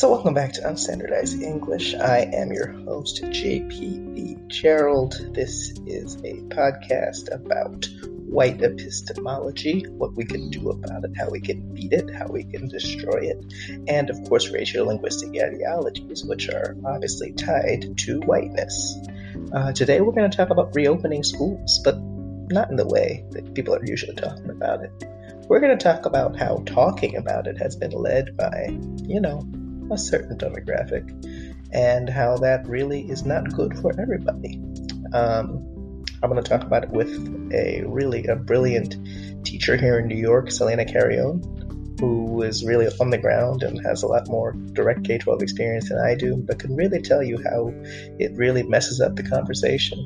So, welcome back to Unstandardized English. I am your host, JPB Gerald. This is a podcast about white epistemology, what we can do about it, how we can beat it, how we can destroy it, and of course, racial linguistic ideologies, which are obviously tied to whiteness. Uh, today, we're going to talk about reopening schools, but not in the way that people are usually talking about it. We're going to talk about how talking about it has been led by, you know, a certain demographic and how that really is not good for everybody. Um, I'm going to talk about it with a really a brilliant teacher here in New York, Selena Carrion, who is really on the ground and has a lot more direct K 12 experience than I do, but can really tell you how it really messes up the conversation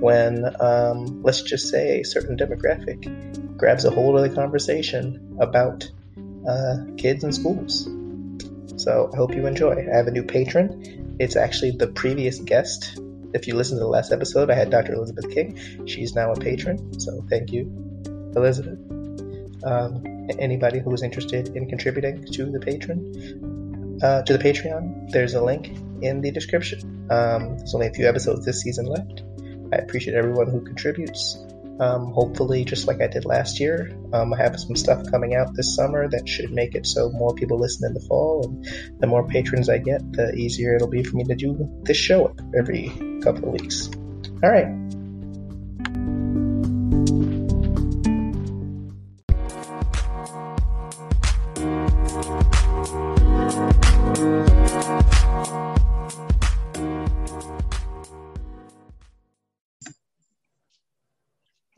when, um, let's just say, a certain demographic grabs a hold of the conversation about uh, kids in schools. So I hope you enjoy. I have a new patron. It's actually the previous guest. If you listen to the last episode, I had Dr. Elizabeth King. She's now a patron, so thank you, Elizabeth. Um, anybody who is interested in contributing to the patron, uh, to the Patreon, there's a link in the description. Um, there's only a few episodes this season left. I appreciate everyone who contributes. Um, hopefully, just like I did last year, um, I have some stuff coming out this summer that should make it so more people listen in the fall. And the more patrons I get, the easier it'll be for me to do this show every couple of weeks. All right.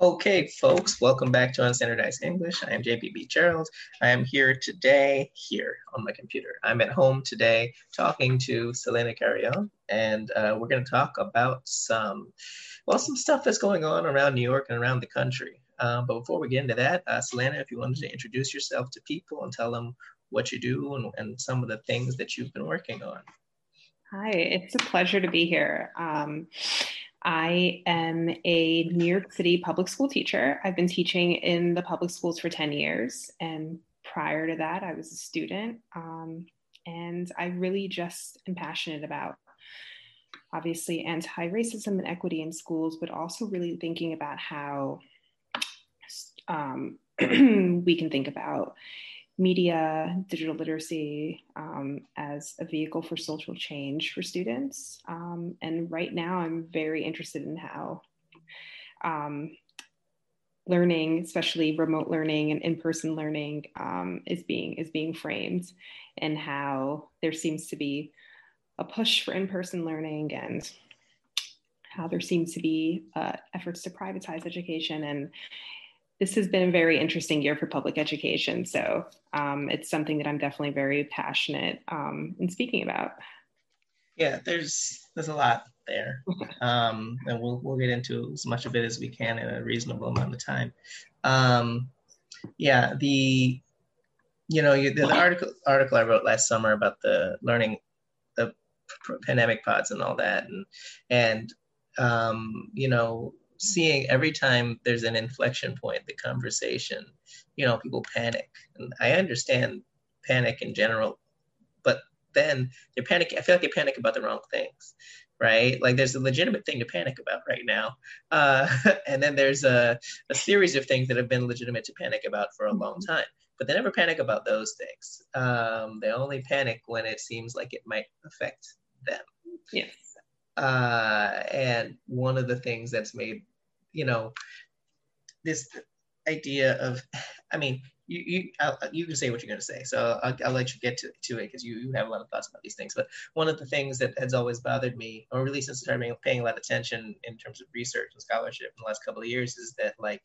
Okay, folks, welcome back to Unstandardized English. I am JPB Gerald. I am here today, here on my computer. I'm at home today talking to Selena Carrion, and uh, we're going to talk about some, well, some stuff that's going on around New York and around the country. Um, but before we get into that, uh, Selena, if you wanted to introduce yourself to people and tell them what you do and, and some of the things that you've been working on. Hi, it's a pleasure to be here. Um, I am a New York City public school teacher. I've been teaching in the public schools for 10 years. And prior to that, I was a student. Um, and I really just am passionate about obviously anti racism and equity in schools, but also really thinking about how um, we can think about media, digital literacy um, as a vehicle for social change for students. Um, and right now, I'm very interested in how um, learning, especially remote learning and in-person learning, um, is being is being framed, and how there seems to be a push for in-person learning and how there seems to be uh, efforts to privatize education and this has been a very interesting year for public education. So um, it's something that I'm definitely very passionate um, in speaking about. Yeah, there's there's a lot there, um, and we'll we'll get into as much of it as we can in a reasonable amount of time. Um, yeah, the you know the, the article article I wrote last summer about the learning the pandemic pods and all that, and and um, you know seeing every time there's an inflection point, the conversation, you know, people panic. And I understand panic in general, but then they panic. I feel like they panic about the wrong things, right? Like there's a legitimate thing to panic about right now. Uh, and then there's a, a series of things that have been legitimate to panic about for a long time. But they never panic about those things. Um, they only panic when it seems like it might affect them. Yes. Uh, and one of the things that's made, you know, this idea of, I mean, you you I'll, you can say what you're going to say, so I'll, I'll let you get to, to it because you, you have a lot of thoughts about these things. But one of the things that has always bothered me, or really since I started paying a lot of attention in terms of research and scholarship in the last couple of years, is that like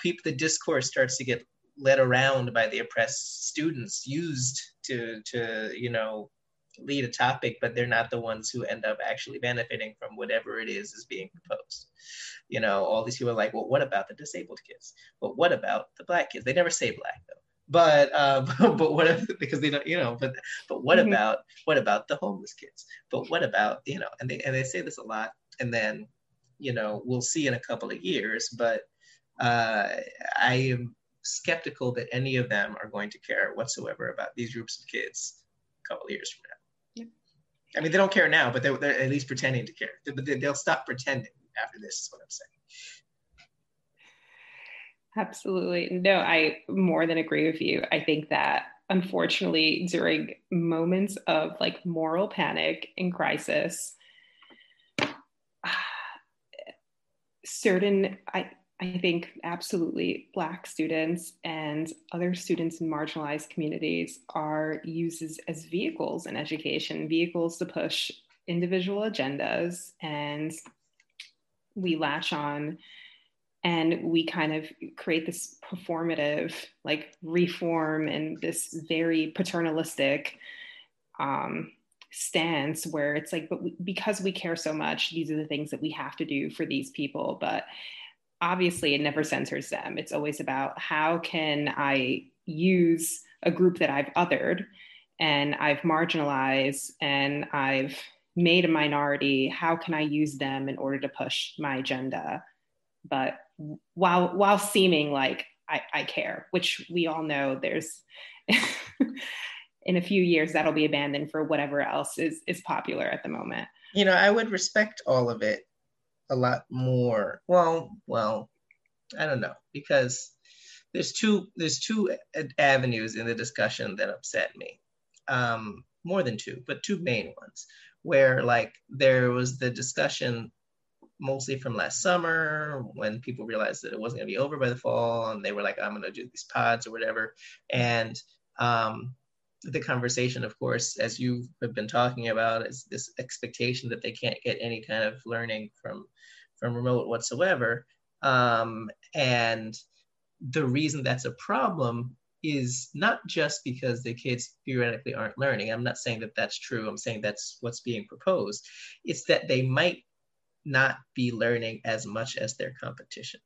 people, the discourse starts to get led around by the oppressed students, used to to you know lead a topic, but they're not the ones who end up actually benefiting from whatever it is is being proposed. You know, all these people are like, well, what about the disabled kids? But what about the black kids? They never say black though. But uh, but what if, because they don't you know but but what mm-hmm. about what about the homeless kids? But what about you know and they and they say this a lot and then you know we'll see in a couple of years but uh, I am skeptical that any of them are going to care whatsoever about these groups of kids a couple of years from now. I mean, they don't care now, but they're, they're at least pretending to care. But they, they'll stop pretending after this. Is what I'm saying. Absolutely. No, I more than agree with you. I think that unfortunately, during moments of like moral panic and crisis, certain, I, I think absolutely Black students and other students in marginalized communities are used as, vehicles in education, vehicles to push individual agendas. And we latch on and we kind of create this performative like reform and this very paternalistic um, stance where it's like but we, because we care so much these are the things that we have to do for these people but obviously it never censors them. It's always about how can i use a group that i've othered and i've marginalized and i've made a minority. How can i use them in order to push my agenda? But while while seeming like I, I care, which we all know there's in a few years that'll be abandoned for whatever else is is popular at the moment. You know, I would respect all of it a lot more. Well, well, I don't know because there's two there's two avenues in the discussion that upset me. Um, more than two, but two main ones where like there was the discussion mostly from last summer when people realized that it wasn't going to be over by the fall and they were like i'm going to do these pods or whatever and um, the conversation of course as you have been talking about is this expectation that they can't get any kind of learning from from remote whatsoever um, and the reason that's a problem is not just because the kids theoretically aren't learning. I'm not saying that that's true. I'm saying that's what's being proposed. It's that they might not be learning as much as their competition.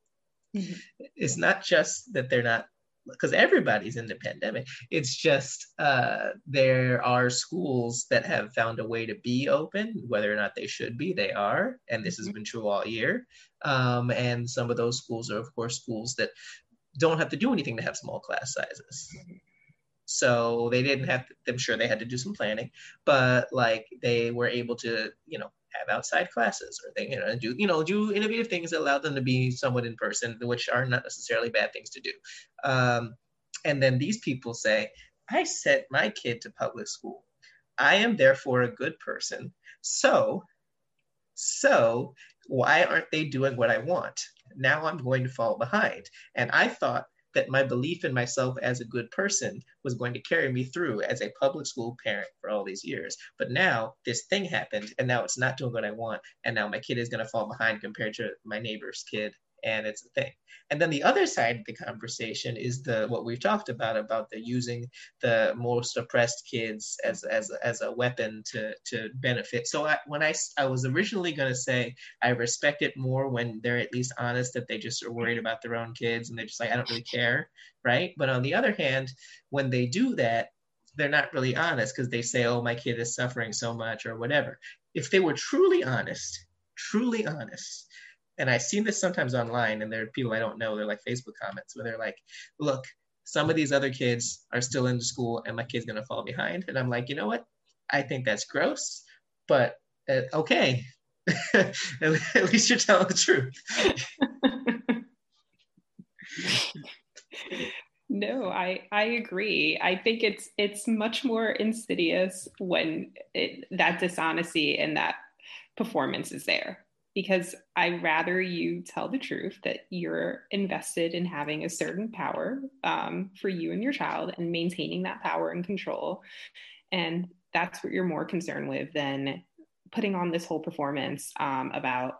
Mm-hmm. It's not just that they're not, because everybody's in the pandemic. It's just uh, there are schools that have found a way to be open, whether or not they should be, they are. And this has mm-hmm. been true all year. Um, and some of those schools are, of course, schools that don't have to do anything to have small class sizes. So they didn't have, to, I'm sure they had to do some planning, but like they were able to, you know, have outside classes or they you know do you know do innovative things that allow them to be somewhat in person which are not necessarily bad things to do. Um, and then these people say i sent my kid to public school. I am therefore a good person. So so why aren't they doing what i want? Now i'm going to fall behind. And i thought that my belief in myself as a good person was going to carry me through as a public school parent for all these years. But now this thing happened and now it's not doing what I want. And now my kid is going to fall behind compared to my neighbor's kid and it's a thing. And then the other side of the conversation is the what we've talked about about the using the most oppressed kids as as as a weapon to to benefit. So I, when I I was originally going to say I respect it more when they're at least honest that they just are worried about their own kids and they're just like I don't really care, right? But on the other hand, when they do that, they're not really honest because they say, "Oh, my kid is suffering so much" or whatever. If they were truly honest, truly honest, and I've seen this sometimes online, and there are people I don't know, they're like Facebook comments where they're like, look, some of these other kids are still in school and my kid's gonna fall behind. And I'm like, you know what? I think that's gross, but uh, okay. at least you're telling the truth. no, I I agree. I think it's it's much more insidious when it, that dishonesty and that performance is there because I rather you tell the truth that you're invested in having a certain power um, for you and your child and maintaining that power and control. And that's what you're more concerned with than putting on this whole performance um, about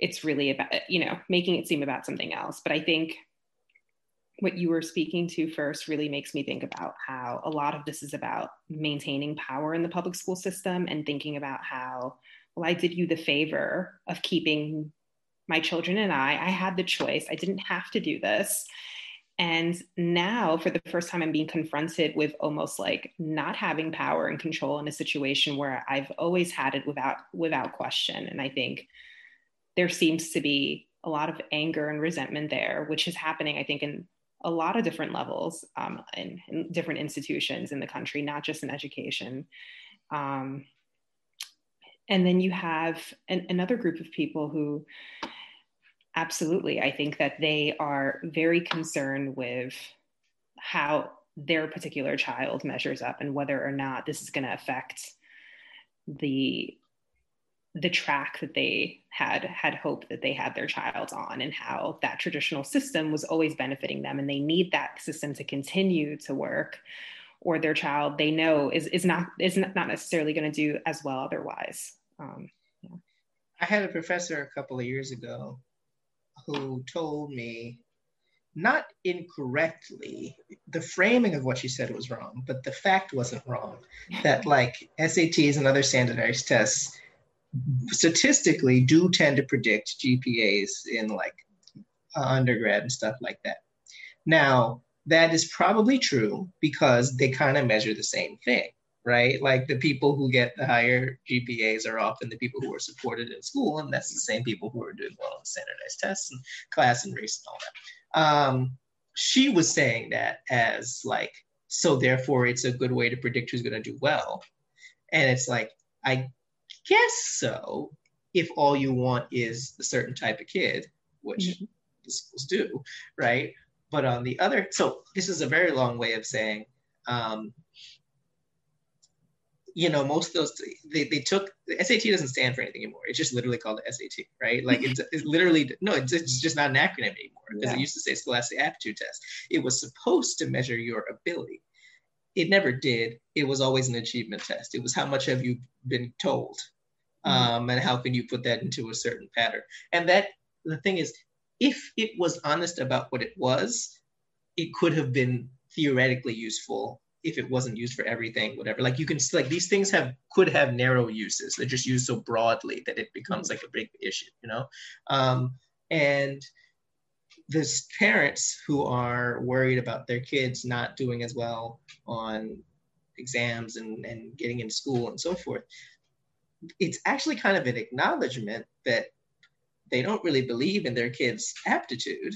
it's really about, you know, making it seem about something else. But I think what you were speaking to first really makes me think about how a lot of this is about maintaining power in the public school system and thinking about how well, I did you the favor of keeping my children and I. I had the choice. I didn't have to do this. And now, for the first time, I'm being confronted with almost like not having power and control in a situation where I've always had it without without question. And I think there seems to be a lot of anger and resentment there, which is happening, I think, in a lot of different levels um, in, in, different institutions in the country, not just in education. Um, and then you have an, another group of people who absolutely, I think that they are very concerned with how their particular child measures up and whether or not this is going to affect the the track that they had had hope that they had their child on and how that traditional system was always benefiting them and they need that system to continue to work or their child they know is, is not is not necessarily going to do as well otherwise. Um, yeah. i had a professor a couple of years ago who told me not incorrectly the framing of what she said was wrong but the fact wasn't wrong. That like sats and other standardized tests statistically do tend to predict gpas in like undergrad and stuff like that. Now that is probably true because they kind of measure the same thing right? Like the people who get the higher GPAs are often the people who are supported in school, and that's the same people who are doing well on standardized tests and class and race and all that. Um, she was saying that as like, so therefore it's a good way to predict who's going to do well. And it's like, I guess so, if all you want is a certain type of kid, which mm-hmm. the schools do, right? But on the other, so this is a very long way of saying, um, you know, most of those they, they took the SAT doesn't stand for anything anymore. It's just literally called the SAT, right? Like it's, it's literally no, it's, it's, just not an acronym anymore because yeah. it used to say Scholastic Aptitude Test. It was supposed to measure your ability. It never did. It was always an achievement test. It was how much have you been told, mm-hmm. um, and how can you put that into a certain pattern. And that the thing is, if it was honest about what it was, it could have been theoretically useful if it wasn't used for everything, whatever. Like you can like these things have could have narrow uses. They're just used so broadly that it becomes like a big issue, you know. Um, and there's parents who are worried about their kids not doing as well on exams and, and getting into school and so forth. It's actually kind of an acknowledgement that they don't really believe in their kids' aptitude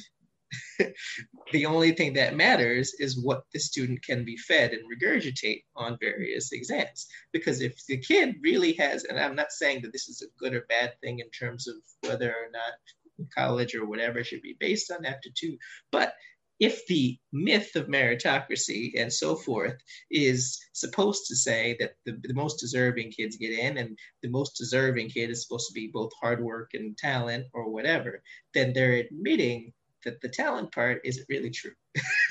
the only thing that matters is what the student can be fed and regurgitate on various exams. Because if the kid really has, and I'm not saying that this is a good or bad thing in terms of whether or not college or whatever should be based on aptitude, but if the myth of meritocracy and so forth is supposed to say that the, the, most deserving kids get in and the most deserving kid is supposed to be both hard work and talent or whatever, then they're admitting that the talent part isn't really true,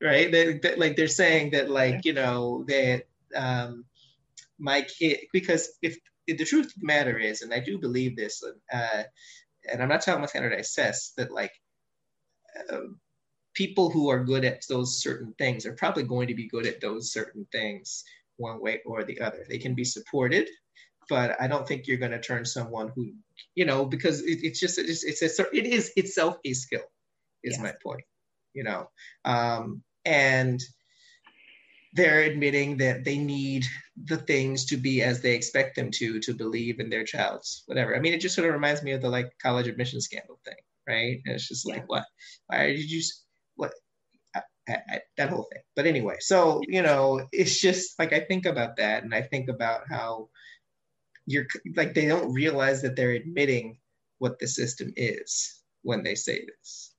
right? That, that, like they're saying that like you know that um, my kid because if, if, the truth of the matter is, and I do believe this, uh, and I'm not talking about standardized tests, that like uh, people who are good at those certain things are probably going to be good at those certain things one way or the other. They can be supported, but I don't think you're going to turn someone who, you know, because it, it's just it's, it's a, it is itself a skill is yes. my point you know um, and they're admitting that they need the things to be as they expect them to to believe in their child's whatever i mean it just sort of reminds me of the like college admission scandal thing right and it's just yeah. like what why did you I, I, that whole thing but anyway so you know it's just like i think about that and i think about how you're like they don't realize that they're admitting what the system is when they say this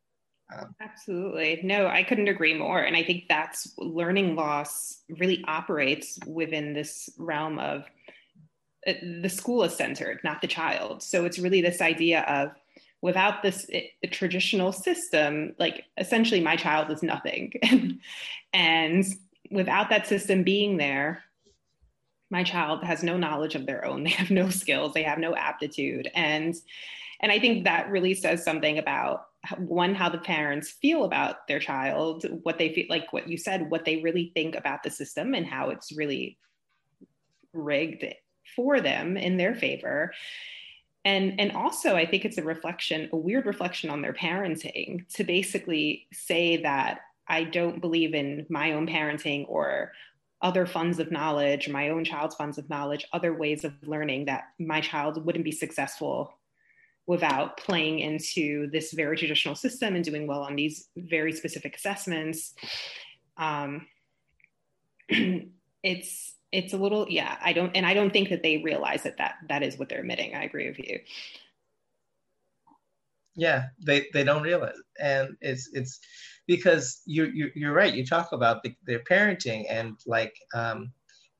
um, Absolutely. No, I couldn't agree more. And I think that's learning loss really operates within this realm of uh, the school is centered, not the child. So it's really this idea of without this it, the traditional system, like essentially my child is nothing. and without that system being there, my child has no knowledge of their own. They have no skills, they have no aptitude. And and I think that really says something about one how the parents feel about their child what they feel like what you said what they really think about the system and how it's really rigged for them in their favor and and also i think it's a reflection a weird reflection on their parenting to basically say that i don't believe in my own parenting or other funds of knowledge my own child's funds of knowledge other ways of learning that my child wouldn't be successful without playing into this very traditional system and doing well on these very specific assessments. Um, it's it's a little yeah i don't and i don't think that they realize that that that is what they're admitting i agree with you. Yeah they they don't realize and it's it's because you're you're, you're right you talk about the, their parenting and like um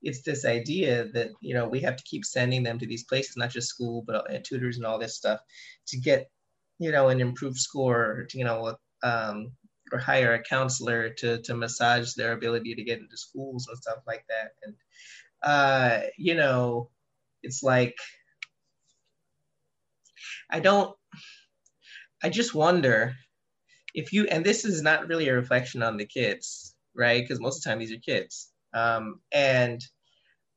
it's this idea that you know we have to keep sending them to these places not just school but uh, tutors and all this stuff to get you know an improved score to, you know um or hire a counselor to to massage their ability to get into schools and stuff like that. And uh you know it's like i don't i just wonder if you and this is not really a reflection on the kids right? Because most of the time these are kids. Um, and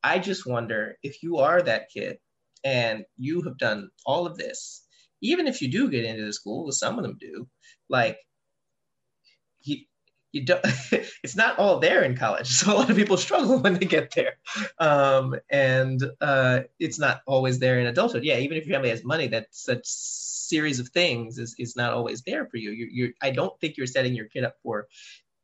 i just wonder if you are that kid and you have done all of this even if you do get into the school some of them do like you don't it's not all there in college. So a lot of people struggle when they get there. Um, and uh, it's not always there in adulthood. Yeah even if your family has money that such series of things is, is not always there for you. You're, you're i don't think you're setting your kid up for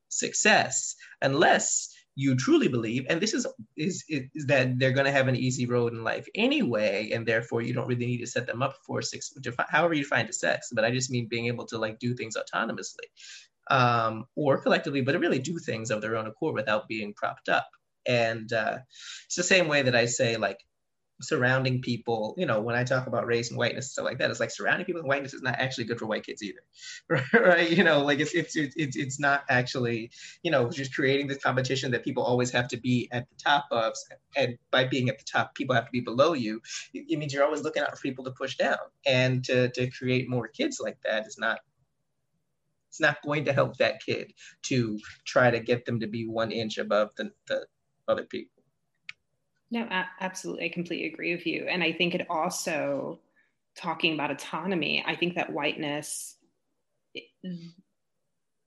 success unless you truly believe and this is is, is that they're going to have an easy road in life anyway and therefore you don't really need to set them up for six however you find a sex but i just mean being able to like do things autonomously um, or collectively, but really do things of their own accord without being propped up. And uh, it's the same way that I say, like, surrounding people, you know, when I talk about race and whiteness and stuff like that, it's like surrounding people with whiteness is not actually good for white kids either, right? You know, like it's, it's, it's, it's not actually, you know, just creating this competition that people always have to be at the top of. And by being at the top, people have to be below you. It means you're always looking out for people to push down. And to, to create more kids like that is not it's not going to help that kid to try to get them to be one inch above the, the other people. No, absolutely. I completely agree with you. And I think it also, talking about autonomy, I think that whiteness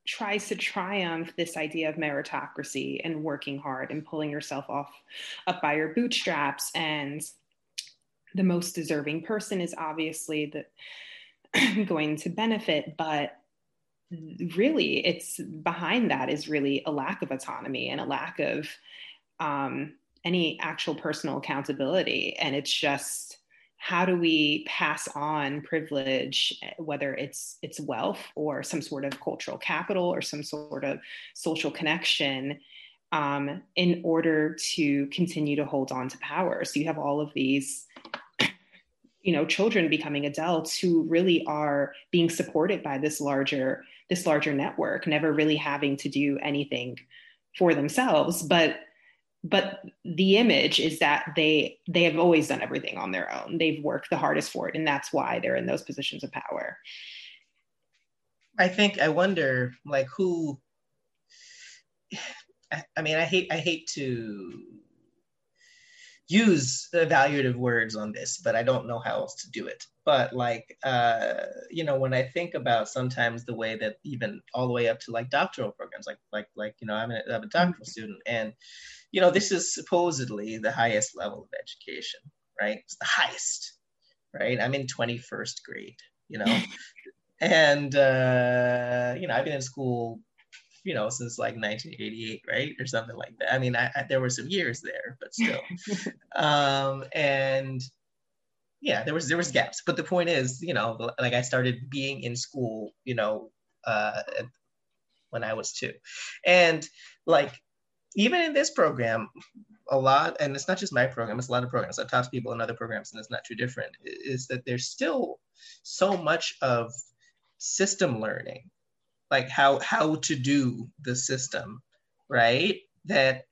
tries to triumph this idea of meritocracy and working hard and pulling yourself off up by your bootstraps. And the most deserving person is obviously the going to benefit, but really it's behind that is really a lack of autonomy and a lack of um, any actual personal accountability. And it's just how do we pass on privilege whether it's it's wealth or some sort of cultural capital or some sort of social connection um, in order to continue to hold on to power? So you have all of these you know children becoming adults who really are being supported by this larger this larger network never really having to do anything for themselves. But but the image is that they they have always done everything on their own. They've worked the hardest for it and that's why they're in those positions of power. I think i wonder like who i mean i hate i hate to use evaluative words on this, but I don't know how else to do it. But like, uh, you know, when I think about sometimes the way that even all the way up to like doctoral programs, like like like you know, I'm a, I'm a doctoral student, and you know, this is supposedly the highest level of education, right? It's the highest, right? I'm in 21st grade, you know, and uh, you know, I've been in school you know, since like 1988, right, or something like that. I mean, I, I there were some years there, but still. um, and yeah, there was there was gaps, but the point is, you know, like I started being in school, you know, uh, when I was two, and like even in this program, a lot, and it's not just my program, it's a lot of programs. I've talked to people in other programs, and it's not too different. Is that there's still so much of system learning like how how to do the system, right? That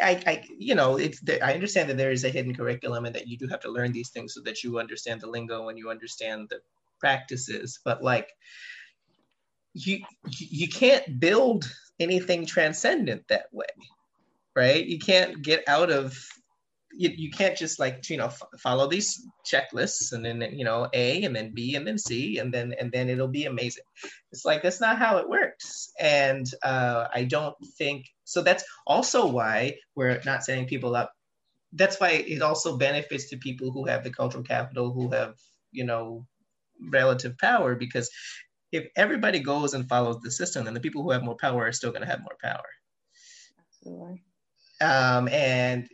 I, I you know it's I understand that there is a hidden curriculum and that you do have to learn these things so that you understand the lingo and you understand the practices, but like you you can't build anything transcendent that way right you can't get out of you, you can't just like you know f- follow these checklists and then you know a and then b and then c and then and then it'll be amazing it's like that's not how it works and uh, i don't think so that's also why we're not setting people up that's why it also benefits to people who have the cultural capital who have you know relative power because if everybody goes and follows the system, then the people who have more power are still going to have more power. Absolutely. Um, and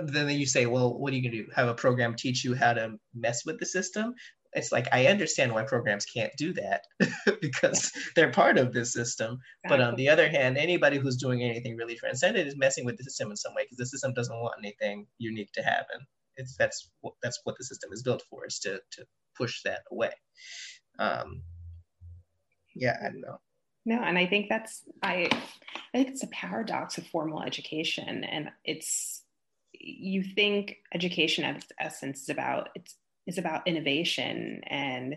then you say, well, what are you going to do? Have a program teach you how to mess with the system? It's like I understand why programs can't do that because they're part of this system. But on the other hand, anybody who's doing anything really transcendent is messing with the system in some way because the system doesn't want anything unique to happen. It's that's that's what the system is built for is to to push that away. Um, yeah, I don't know. No, and I think that's I I think it's a paradox of formal education, and it's you think education at its essence is about it's is about innovation and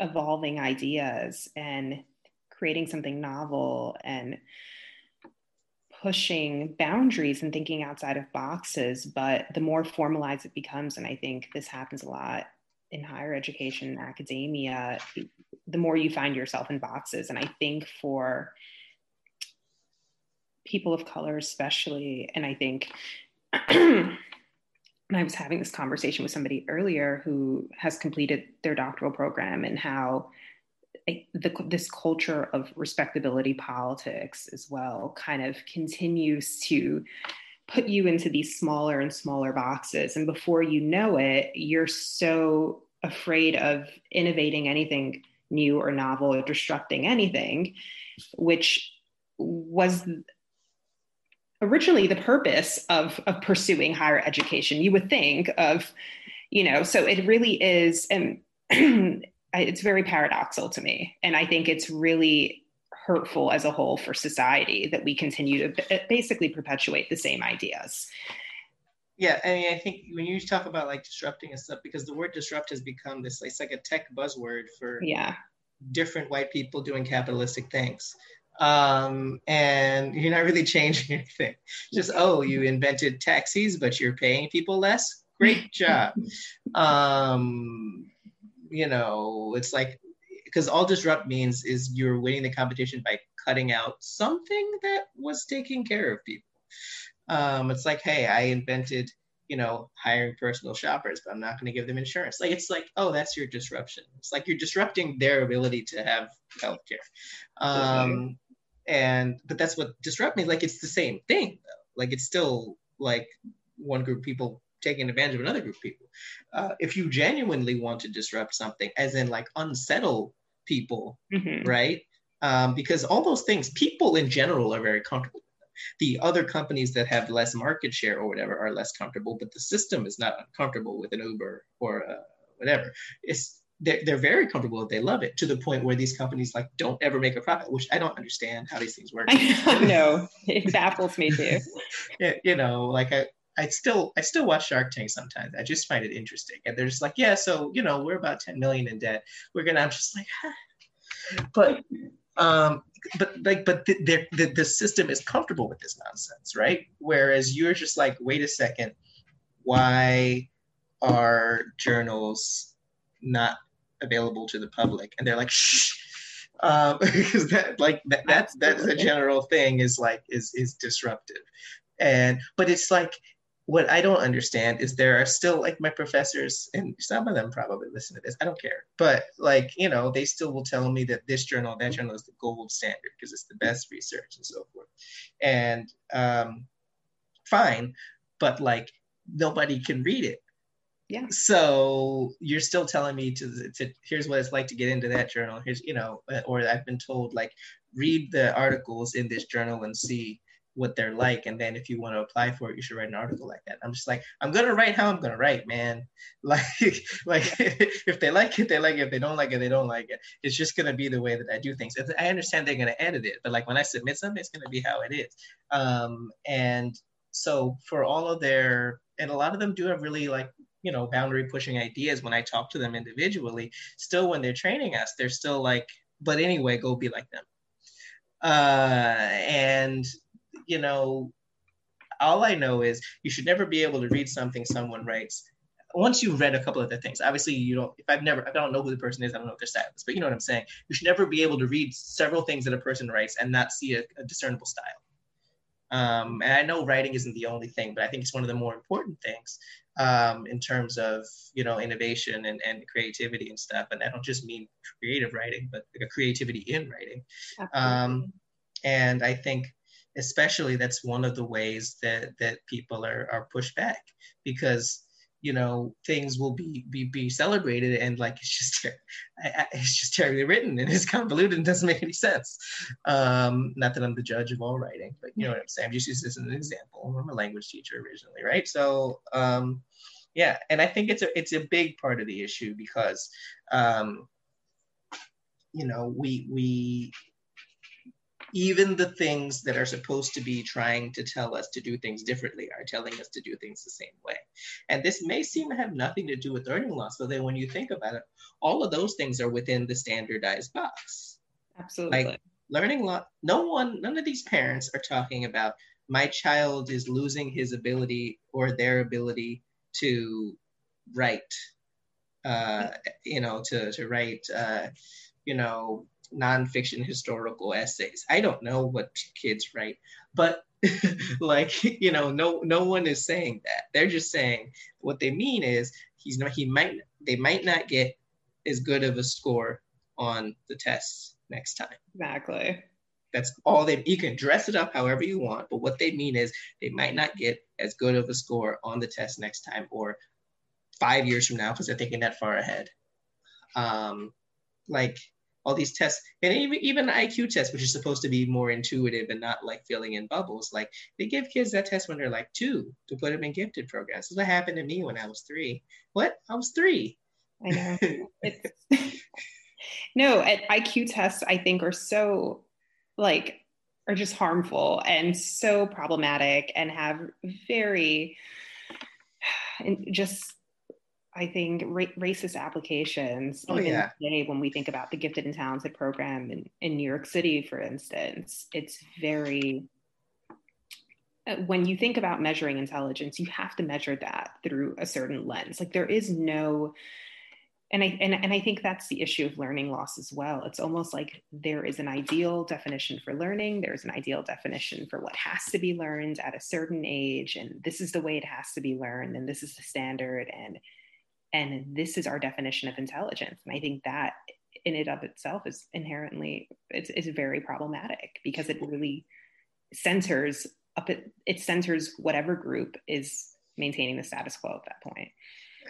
evolving ideas and creating something novel and pushing boundaries and thinking outside of boxes. But the more formalized it becomes and i think this happens a lot in higher education and academia the more you find yourself in boxes. And i think for people of color especially and i think and I was having this conversation with somebody earlier who has completed their doctoral program and how the, this culture of respectability politics as well kind of continues to put you into these smaller and smaller boxes. And before you know it, you're so afraid of innovating anything new or novel or disrupting anything, which was originally the purpose of, of pursuing higher education. You would think of, you know, so it really is, and it's very paradoxical to me. And I think it's really hurtful as a whole for society that we continue to basically perpetuate the same ideas. Yeah, I mean, I think when you talk about like disrupting and stuff, because the word disrupt has become this, it's like a tech buzzword for yeah different white people doing capitalistic things um, and you're not really changing anything. Just oh, you invented taxis, but you're paying people less. Great job. um, you know, it's like because all disrupt means is you're winning the competition by cutting out something that was taking care of people. Um, it's like, hey, I invented, you know, hiring personal shoppers, but I'm not going to give them insurance. Like, it's like, oh, that's your disruption. It's like you're disrupting their ability to have healthcare. Um, and but that's what disrupt me. Like it's the same thing though. Like it's still like one group of people taking advantage of another group of people. Uh, if you genuinely want to disrupt something as in like unsettle people mm-hmm. right? Um, because all those things people in general are very comfortable the other companies that have less market share or whatever are less comfortable but the system is not uncomfortable with an uber or uh, whatever. It's they're, they're very comfortable with they love it to the point where these companies like don't ever make a profit which i don't understand how these things work no it baffles me too yeah, you know like i I still I still watch Shark Tank sometimes. I just find it interesting. And they're just like, yeah, so you know, we're about 10 million in debt. We're gonna I'm just like, ah. but um but like but the, the the system is comfortable with this nonsense, right? Whereas you're just like, wait a second, why are journals not available to the public and they're like shh. Um, because that like that, that's that's a general thing is like is is disruptive. And but it's like what i don't understand is there are still like my professors and some of them probably listen to this i don't care but like you know they still will tell me that this journal that journal is the gold standard because it's the best research and so forth. And um fine but like nobody can read it yeah. So you're still telling me to, to here's what it's like to get into that journal. Here's you know uh, or i've been told like read the articles in this journal and see what they're like. And then if you want to apply for it you should write an article like that. I'm just like i'm gonna write how i'm gonna write man. Like like if they like it they like it. If they don't like it they don't like it. It's just gonna be the way that i do things. I understand they're gonna edit it but like when i submit something it's gonna be how it is. Um, and so for all of their and a lot of them do have really like you know boundary pushing ideas when i talk to them individually still when they're training us they're still like but anyway go be like them. Uh, and you know all i know is you should never be able to read something someone writes once you've read a couple of the things. Obviously you don't if i've never i don't know who the person is i don't know if they're status but you know what i'm saying? You should never be able to read several things that a person writes and not see a, a discernible style. Um, and I know writing isn't the only thing, but I think it's one of the more important things um, in terms of you know innovation and, and creativity and stuff. And I don't just mean creative writing, but like creativity in writing. Um, and I think especially that's one of the ways that that people are are pushed back because you know things will be be, be celebrated and like it's just it's just terribly written and it's convoluted and doesn't make any sense. Um not that i'm the judge of all writing but you know what i'm saying? I'm just using this as an example. I'm a language teacher originally right? So um yeah and i think it's a it's a big part of the issue because um you know we we even the things that are supposed to be trying to tell us to do things differently are telling us to do things the same way. And this may seem to have nothing to do with learning loss, but then when you think about it, all of those things are within the standardized box. Absolutely. Like learning loss, no one, none of these parents are talking about my child is losing his ability or their ability to write, uh, you know, to, to write, uh, you know, nonfiction historical essays. I don't know what kids write, but like you know, no no one is saying that. They're just saying what they mean is he's not he might they might not get as good of a score on the tests next time. Exactly. That's all they you can dress it up however you want, but what they mean is they might not get as good of a score on the test next time or five years from now because they're thinking that far ahead. Um, like all these tests and even even IQ tests, which is supposed to be more intuitive and not like filling in bubbles. Like they give kids that test when they're like two to put them in gifted programs. This is what happened to me when I was three. What? I was three. I know. no, IQ tests I think are so like are just harmful and so problematic and have very and just I think ra- racist applications. Oh, even yeah. today, when we think about the gifted and talented program in, in New York City, for instance, it's very, uh, when you think about measuring intelligence, you have to measure that through a certain lens. Like there is no, and I, and, and I think that's the issue of learning loss as well. It's almost like there is an ideal definition for learning. There's an ideal definition for what has to be learned at a certain age. And this is the way it has to be learned. And this is the standard. And and this is our definition of intelligence. And i think that in and of itself is inherently it's, it's very problematic because it really centers up it, it centers whatever group is maintaining the status quo at that point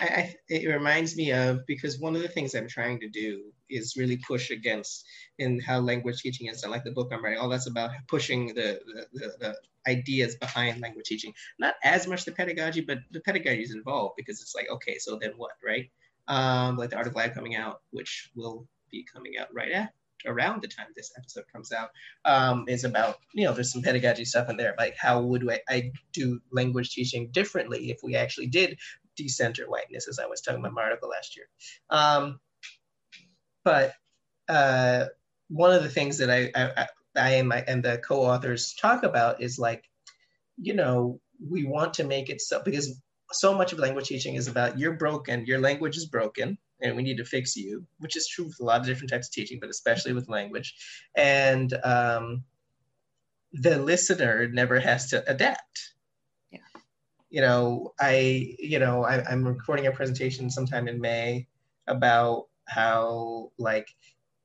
I, I, it reminds me of because one of the things I'm trying to do is really push against in how language teaching is done. Like the book I'm writing, all that's about pushing the, the, the, the ideas behind language teaching. Not as much the pedagogy, but the pedagogy is involved because it's like, okay, so then what, right? Um, like the Art of Life coming out, which will be coming out right at around the time this episode comes out, um, is about, you know, there's some pedagogy stuff in there, like how would I, I do language teaching differently if we actually did decenter whiteness, as I was talking about my article last year. Um, but uh, one of the things that I, I, I and, my, and the co-authors talk about is like, you know, we want to make it so because so much of language teaching is about you're broken, your language is broken, and we need to fix you, which is true with a lot of different types of teaching, but especially with language. And um, the listener never has to adapt you know, I, you know, I, am recording a presentation sometime in May about how like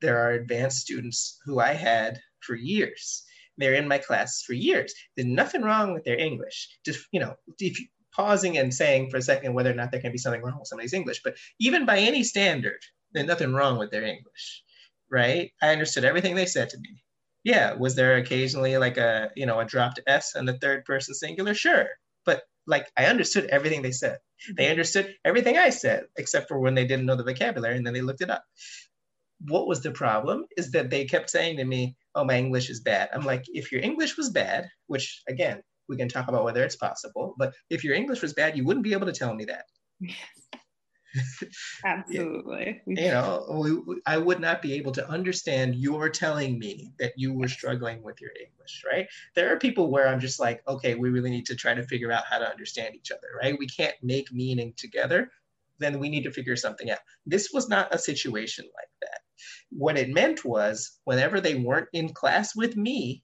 there are advanced students who I had for years. They're in my class for years. There's nothing wrong with their English. Just, you know, if you, pausing and saying for a second whether or not there can be something wrong with somebody's English, but even by any standard, there's nothing wrong with their English, right? I understood everything they said to me. Yeah, was there occasionally like a, you know, a dropped S in the third person singular? Sure. Like I understood everything they said. They mm-hmm. understood everything I said, except for when they didn't know the vocabulary and then they looked it up. What was the problem is that they kept saying to me, Oh, my English is bad. I'm like, if your English was bad, which again, we can talk about whether it's possible, but if your English was bad, you wouldn't be able to tell me that. Absolutely. you know, we, I would not be able to understand your telling me that you were struggling with your English, right? There are people where I'm just like, okay, we really need to try to figure out how to understand each other, right? We can't make meaning together. Then we need to figure something out. This was not a situation like that. What it meant was whenever they weren't in class with me,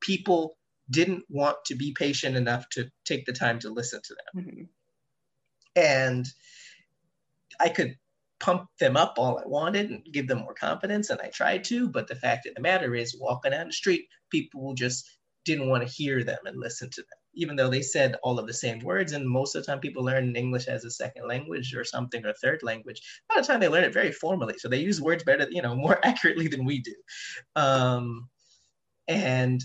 people didn't want to be patient enough to take the time to listen to them. Mm-hmm And I could pump them up all I wanted and give them more confidence, and I tried to. But the fact of the matter is, walking down the street, people just didn't want to hear them and listen to them, even though they said all of the same words. And most of the time, people learn English as a second language or something or third language. A lot of the time, they learn it very formally, so they use words better, you know, more accurately than we do. Um, and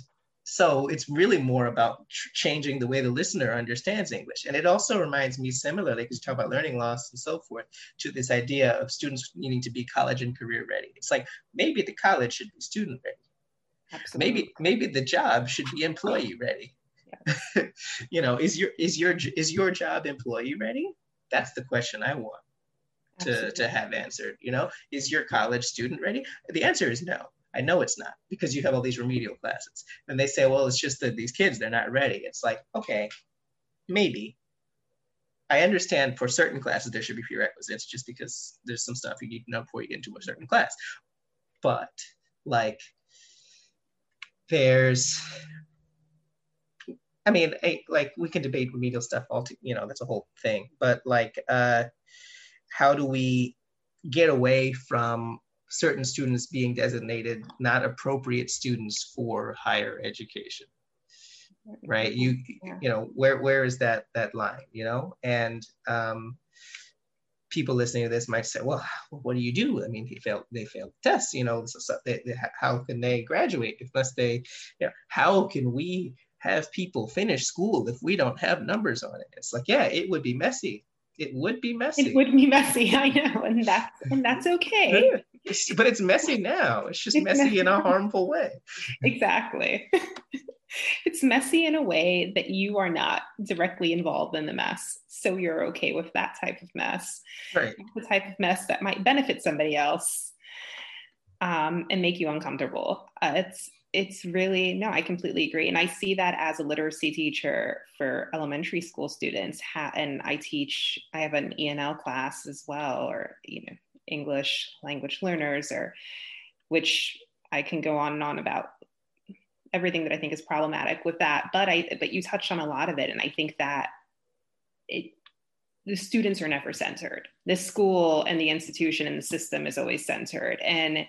so it's really more about tr- changing the way the listener understands English. And it also reminds me similarly, because you talk about learning loss and so forth, to this idea of students needing to be college and career ready. It's like maybe the college should be student ready. Absolutely. Maybe maybe the job should be employee ready. Yeah. you know, is your is your is your job employee ready? That's the question I want to, to have answered. You know, is your college student ready? The answer is no. I know it's not because you have all these remedial classes. And they say, well, it's just that these kids, they're not ready. It's like, okay, maybe. I understand for certain classes there should be prerequisites just because there's some stuff you need to know before you get into a certain class. But like there's I mean, like we can debate remedial stuff all to, you know, that's a whole thing. But like uh how do we get away from certain students being designated not appropriate students for higher education right? You you know where where is that that line you know? And um people listening to this might say well what do you do? I mean they failed they failed tests you know so they, they, how can they graduate unless they you know how can we have people finish school if we don't have numbers on it? It's like yeah it would be messy. It would be messy. it would be messy i know and that's and that's okay but it's messy now. It's just messy, messy in a harmful way. Exactly. it's messy in a way that you are not directly involved in the mess. So you're okay with that type of mess. Right. The type of mess that might benefit somebody else um, and make you uncomfortable. Uh, it's it's really no i completely agree and i see that as a literacy teacher for elementary school students ha- and i teach i have an enl class as well or you know English language learners, or which I can go on and on about everything that I think is problematic with that. But I, but you touched on a lot of it, and I think that it, the students are never centered. The school and the institution and the system is always centered. And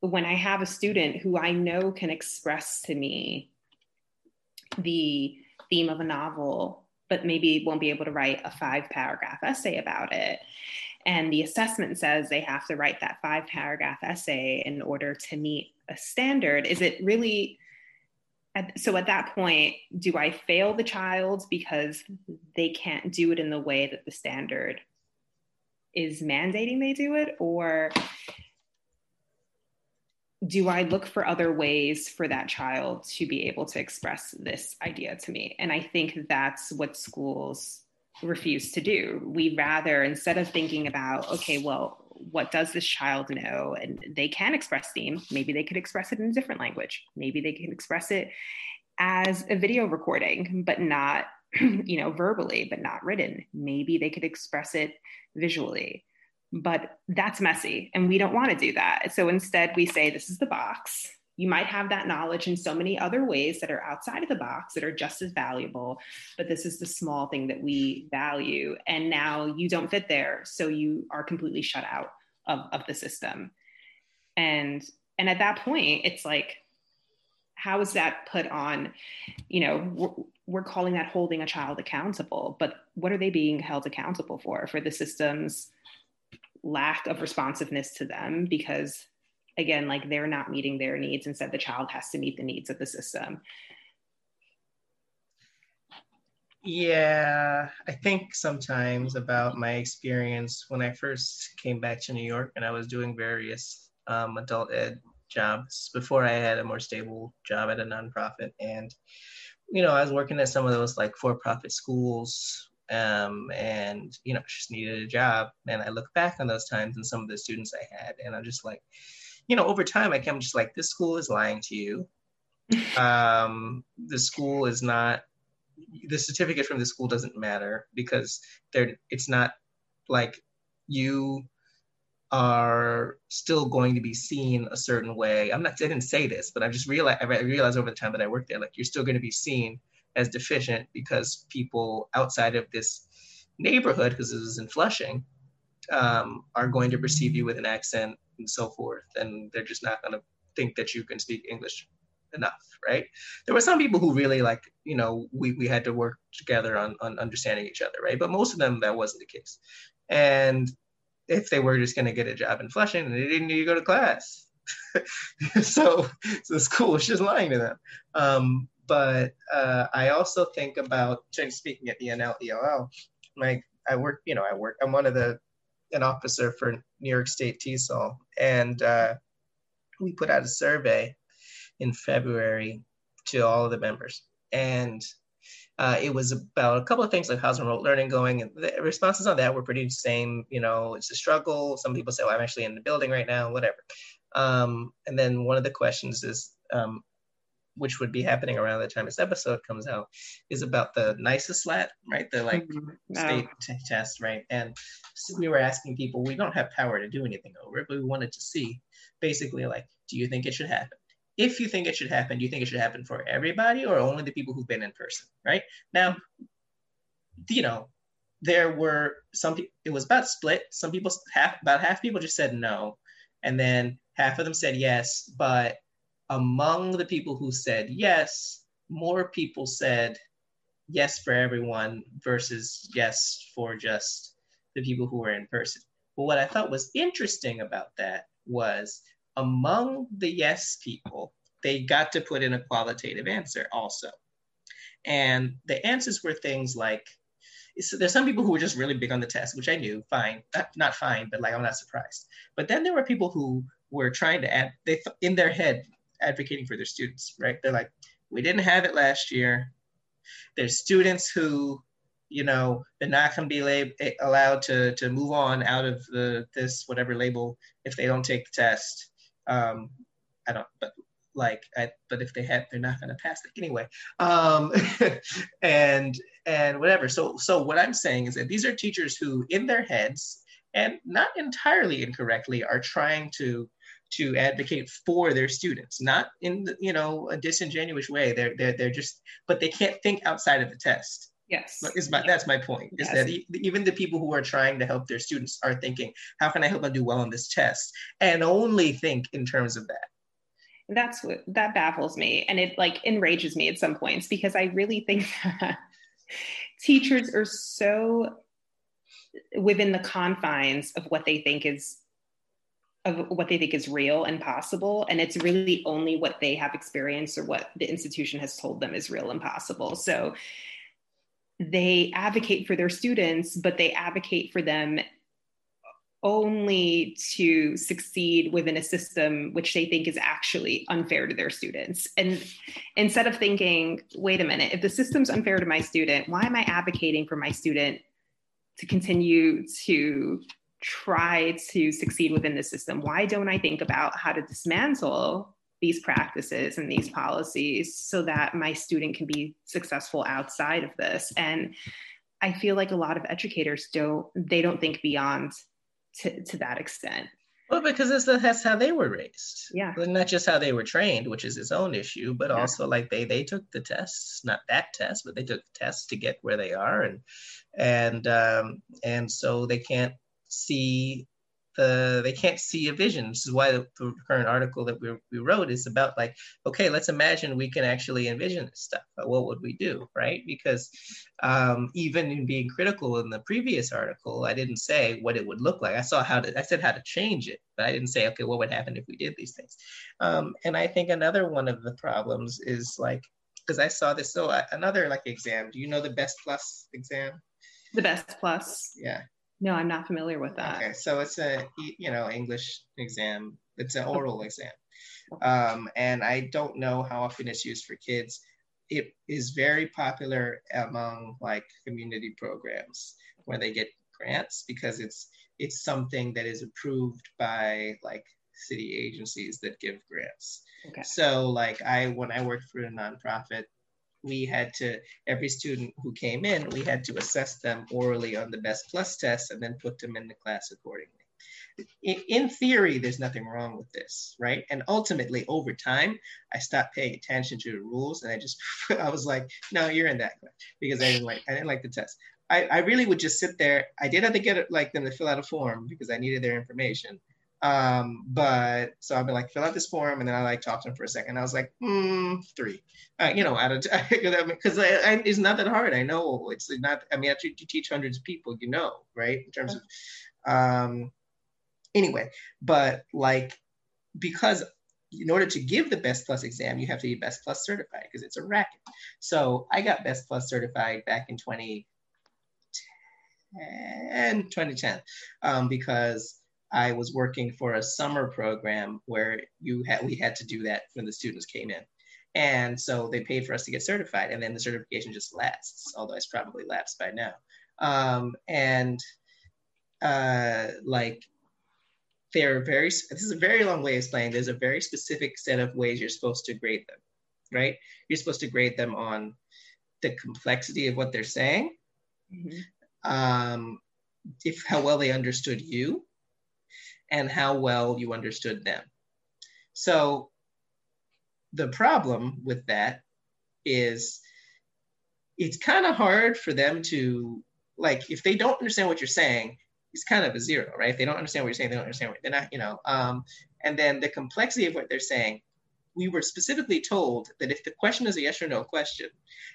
when I have a student who I know can express to me the theme of a novel, but maybe won't be able to write a five paragraph essay about it, and the assessment says they have to write that five paragraph essay in order to meet a standard. Is it really? So at that point, do I fail the child because they can't do it in the way that the standard is mandating they do it? Or do I look for other ways for that child to be able to express this idea to me? And I think that's what schools refuse to do. We rather, instead of thinking about, okay, well, what does this child know? And they can express theme. Maybe they could express it in a different language. Maybe they can express it as a video recording, but not, you know, verbally, but not written. Maybe they could express it visually. But that's messy, and we don't want to do that. So instead, we say, this is the box you might have that knowledge in so many other ways that are outside of the box that are just as valuable, but this is the small thing that we value. And now you don't fit there. So you are completely shut out of, of the system. And and at that point, it's like, how is that put on? You know, we're, we're calling that holding a child accountable, but what are they being held accountable for? For the system's lack of responsiveness to them because again like they're not meeting their needs instead the child has to meet the needs of the system. Yeah i think sometimes about my experience when i first came back to new york and i was doing various um, adult ed jobs before i had a more stable job at a nonprofit and you know i was working at some of those like for-profit schools um, and you know just needed a job. And i look back on those times and some of the students i had and i'm just like you know, over time, I came just like, this school is lying to you. um, the school is not, the certificate from the school doesn't matter because they're, it's not like you are still going to be seen a certain way. I'm not, I didn't say this, but I just realized, I realized over the time that I worked there, like you're still going to be seen as deficient because people outside of this neighborhood, because it was in Flushing, um, are going to perceive you with an accent and so forth, and they're just not going to think that you can speak English enough, right? There were some people who really like, you know, we, we had to work together on, on understanding each other, right? But most of them, that wasn't the case. And if they were just going to get a job in Flushing, they didn't need to go to class. so, so the school was just lying to them. Um, but uh, I also think about speaking at ENL, ELL, like I work, you know, I work, I'm one of the, an officer for New York State TESOL. And uh, we put out a survey in February to all of the members. And uh, it was about a couple of things like how's remote learning going and the responses on that were pretty same you know it's a struggle some people say well i'm actually in the building right now whatever um, and then one of the questions is um, which would be happening around the time this episode comes out is about the NYSESLAT right the like mm-hmm. state t- test right and so we were asking people we don't have power to do anything over it but we wanted to see basically like do you think it should happen if you think it should happen, do you think it should happen for everybody or only the people who've been in person, right? Now, you know, there were some people, it was about split. Some people, half, about half people just said no. And then half of them said yes. But among the people who said yes, more people said yes for everyone versus yes for just the people who were in person. But what I thought was interesting about that was among the yes people, they got to put in a qualitative answer also. And the answers were things like, so there's some people who were just really big on the test, which I knew, fine, not, not fine, but like I'm not surprised. But then there were people who were trying to add, they in their head advocating for their students, right? They're like, we didn't have it last year. There's students who, you know, they're not going to be lab- allowed to to move on out of the this whatever label if they don't take the test. Um, I don't, but like, I, but if they had, they're not going to pass it anyway. Um, and and whatever. So so what I'm saying is that these are teachers who, in their heads, and not entirely incorrectly, are trying to to advocate for their students, not in you know a disingenuous way. They're they're they're just, but they can't think outside of the test. Yes. Is my, that's my point. Is yes. that even the people who are trying to help their students are thinking, how can I help them do well on this test? And only think in terms of that. That's what that baffles me. And it like enrages me at some points because I really think that teachers are so within the confines of what they think is of what they think is real and possible and it's really only what they have experienced or what the institution has told them is real and possible so they advocate for their students, but they advocate for them only to succeed within a system which they think is actually unfair to their students. And instead of thinking, wait a minute, if the system's unfair to my student, why am I advocating for my student to continue to try to succeed within the system? Why don't I think about how to dismantle these practices and these policies so that my student can be successful outside of this and i feel like a lot of educators don't they don't think beyond to, to that extent well because that's, that's how they were raised yeah not just how they were trained which is its own issue but yeah. also like they they took the tests not that test but they took tests to get where they are and and um and so they can't see the they can't see a vision. This is why the, the current article that we, we wrote is about like, okay, let's imagine we can actually envision this stuff. What would we do, right? Because um, even in being critical in the previous article, I didn't say what it would look like. I saw how to, I said how to change it, but I didn't say, okay, what would happen if we did these things? Um, and I think another one of the problems is like, because I saw this, so uh, another like exam. Do you know the Best Plus exam? The Best Plus. Yeah. No, I'm not familiar with that. Okay, so it's a you know English exam. It's an oral exam, um, and I don't know how often it's used for kids. It is very popular among like community programs where they get grants because it's it's something that is approved by like city agencies that give grants. Okay. So like I when I worked for a nonprofit, we had to, every student who came in, we had to assess them orally on the best plus test and then put them in the class accordingly. In, theory, there's nothing wrong with this, right? And ultimately, over time, I stopped paying attention to the rules, and I just, I was like, no, you're in that class because I didn't like, I didn't like the test. I, I really would just sit there. I did have to get like them to fill out a form because I needed their information. Um, but so I'd be like, fill out this form, and then I like talk to him for a second. I was like, hmm, three, uh, you know, out of because it's not that hard. I know it's not. I mean, after you teach hundreds of people, you know, right? In terms of, um, anyway, but like because in order to give the best plus exam, you have to be best plus certified because it's a racket. So I got best plus certified back in 2010, 2010 um, because I was working for a summer program where you had we had to do that when the students came in. And so they paid for us to get certified, and then the certification just lasts, although it's probably lapsed by now. Um, and uh, like they're very this is a very long way of explaining there's a very specific set of ways you're supposed to grade them right you're supposed to grade them on the complexity of what they're saying mm-hmm. um, if how well they understood you and how well you understood them so the problem with that is it's kind of hard for them to like if they don't understand what you're saying it's kind of a zero, right? If they don't understand what you're saying, they don't understand what they're not, you know. Um, and then the complexity of what they're saying, we were specifically told that if the question is a yes or no question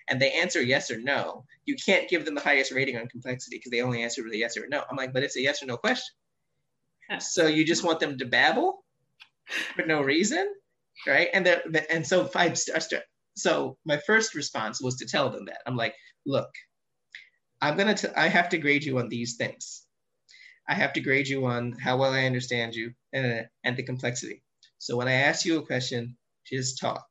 and they answer yes or no, you can't give them the highest rating on complexity because they only answer with a yes or no. I'm like, but it's a yes or no question. So you just want them to babble for no reason, right? And the, and so five star. So my first response was to tell them that I'm like, look, I'm gonna t- I have to grade you on these things. I have to grade you on how well I understand you and, and the complexity. So when I ask you a question, just talk.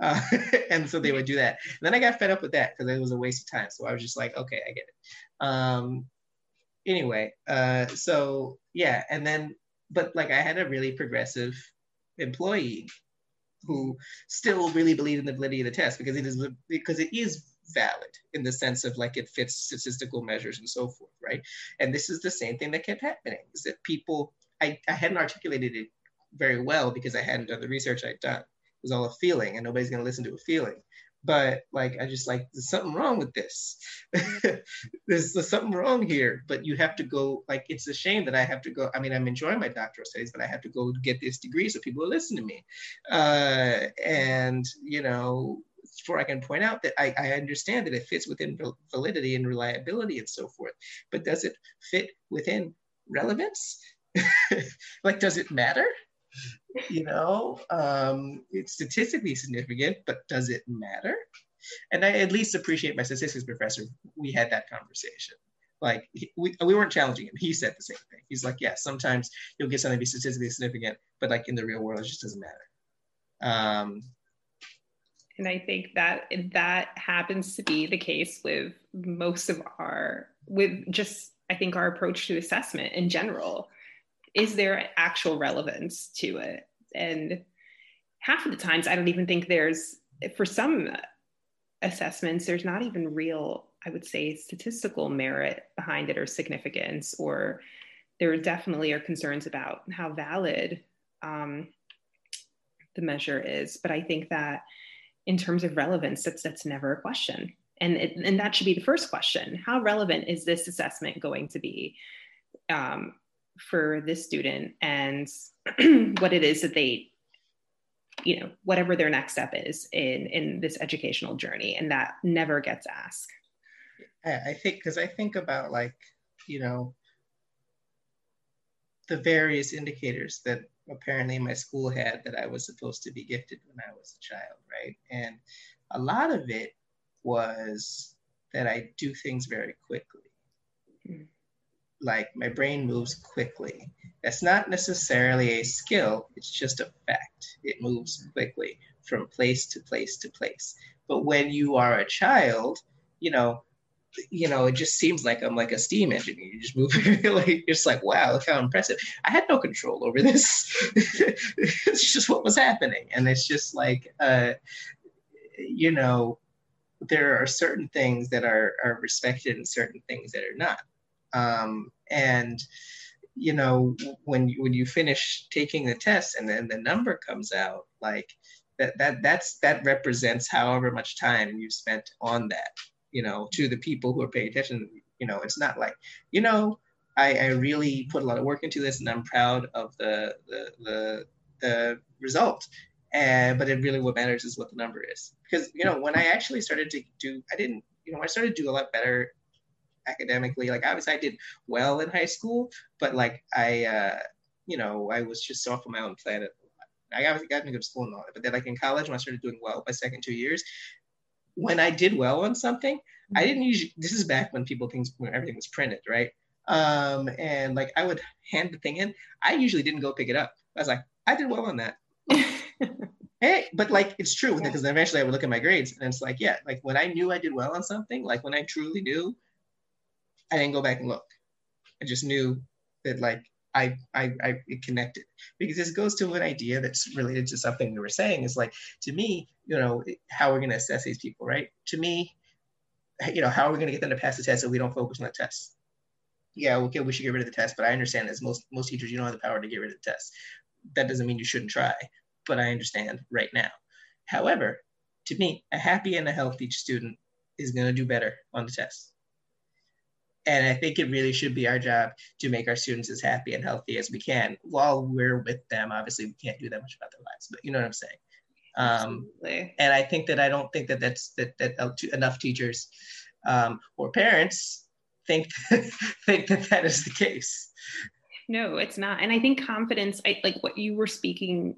Uh, and so they would do that. And then I got fed up with that because it was a waste of time. So I was just like, okay, I get it. Um, anyway, uh, so yeah, and then, but like I had a really progressive employee who still really believed in the validity of the test because it is because it is valid in the sense of like it fits statistical measures and so forth, right? And this is the same thing that kept happening is that people, I, I hadn't articulated it very well because I hadn't done the research I'd done. It was all a feeling and nobody's gonna listen to a feeling. But like, I just like, there's something wrong with this. there's, there's something wrong here, but you have to go, like, it's a shame that I have to go. I mean, I'm enjoying my doctoral studies, but I have to go get this degree so people will listen to me. Uh, and, you know, before I can point out that I, I understand that it fits within validity and reliability and so forth, but does it fit within relevance? like, does it matter? You know, um, it's statistically significant, but does it matter? And I at least appreciate my statistics professor. We had that conversation. Like we, we weren't challenging him. He said the same thing. He's like, yeah, sometimes you'll get something to be statistically significant, but like in the real world, it just doesn't matter. Um, and I think that that happens to be the case with most of our, with just, I think, our approach to assessment in general. Is there actual relevance to it? And half of the times, I don't even think there's, for some assessments, there's not even real, I would say, statistical merit behind it or significance, or there definitely are concerns about how valid um, the measure is. But I think that in terms of relevance, that's that's never a question. And, it, and that should be the first question. How relevant is this assessment going to be um, for this student and what it is that they, you know, whatever their next step is in, in this educational journey. And that never gets asked. I think, because I think about like, you know, the various indicators that apparently my school had that I was supposed to be gifted when I was a child, right? And a lot of it was that I do things very quickly. Mm. Like my brain moves quickly. That's not necessarily a skill, it's just a fact. It moves quickly from place to place to place. But when you are a child, you know, you know, it just seems like I'm like a steam engine. You just move like you're just like, wow, look how impressive. I had no control over this. it's just what was happening. And it's just like uh, you know, there are certain things that are are respected and certain things that are not. Um, and you know, when you when you finish taking the test and then the number comes out, like that that that's that represents however much time you've spent on that you know, to the people who are paying attention You know, it's not like, you know, I, I really put a lot of work into this and I'm proud of the the the, the result. And but it really what matters is what the number is. Because you know, when I actually started to do I didn't you know, I started to do a lot better academically. Like obviously I did well in high school, but like I uh you know, I was just off on my own planet. I got, got to go to school and all that. But then like in college when I started doing well my second two years, when I did well on something, I didn't usually. This is back when people things when everything was printed, right? Um, and like I would hand the thing in. I usually didn't go pick it up. I was like, I did well on that. hey, but like it's true because eventually I would look at my grades and it's like, yeah, like when I knew I did well on something, like when I truly knew, I didn't go back and look. I just knew that like I, I, I connected because this goes to an idea that's related to something we were saying is like to me, you know, how are we're going to assess these people, right? To me, you know, how are we going to get them to pass the test so we don't focus on the test? Yeah, okay, we should get rid of the test, but I understand as most most teachers, you don't have the power to get rid of the test. That doesn't mean you shouldn't try, but I understand right now. However, to me, a happy and a healthy student is going to do better on the test and I think it really should be our job to make our students as happy and healthy as we can while we're with them. Obviously, we can't do that much about their lives, but you know what I'm saying. Um, and I think that I don't think that that's that that uh, enough teachers um, or parents think think that that is the case. No, it's not. And I think confidence, I, like what you were speaking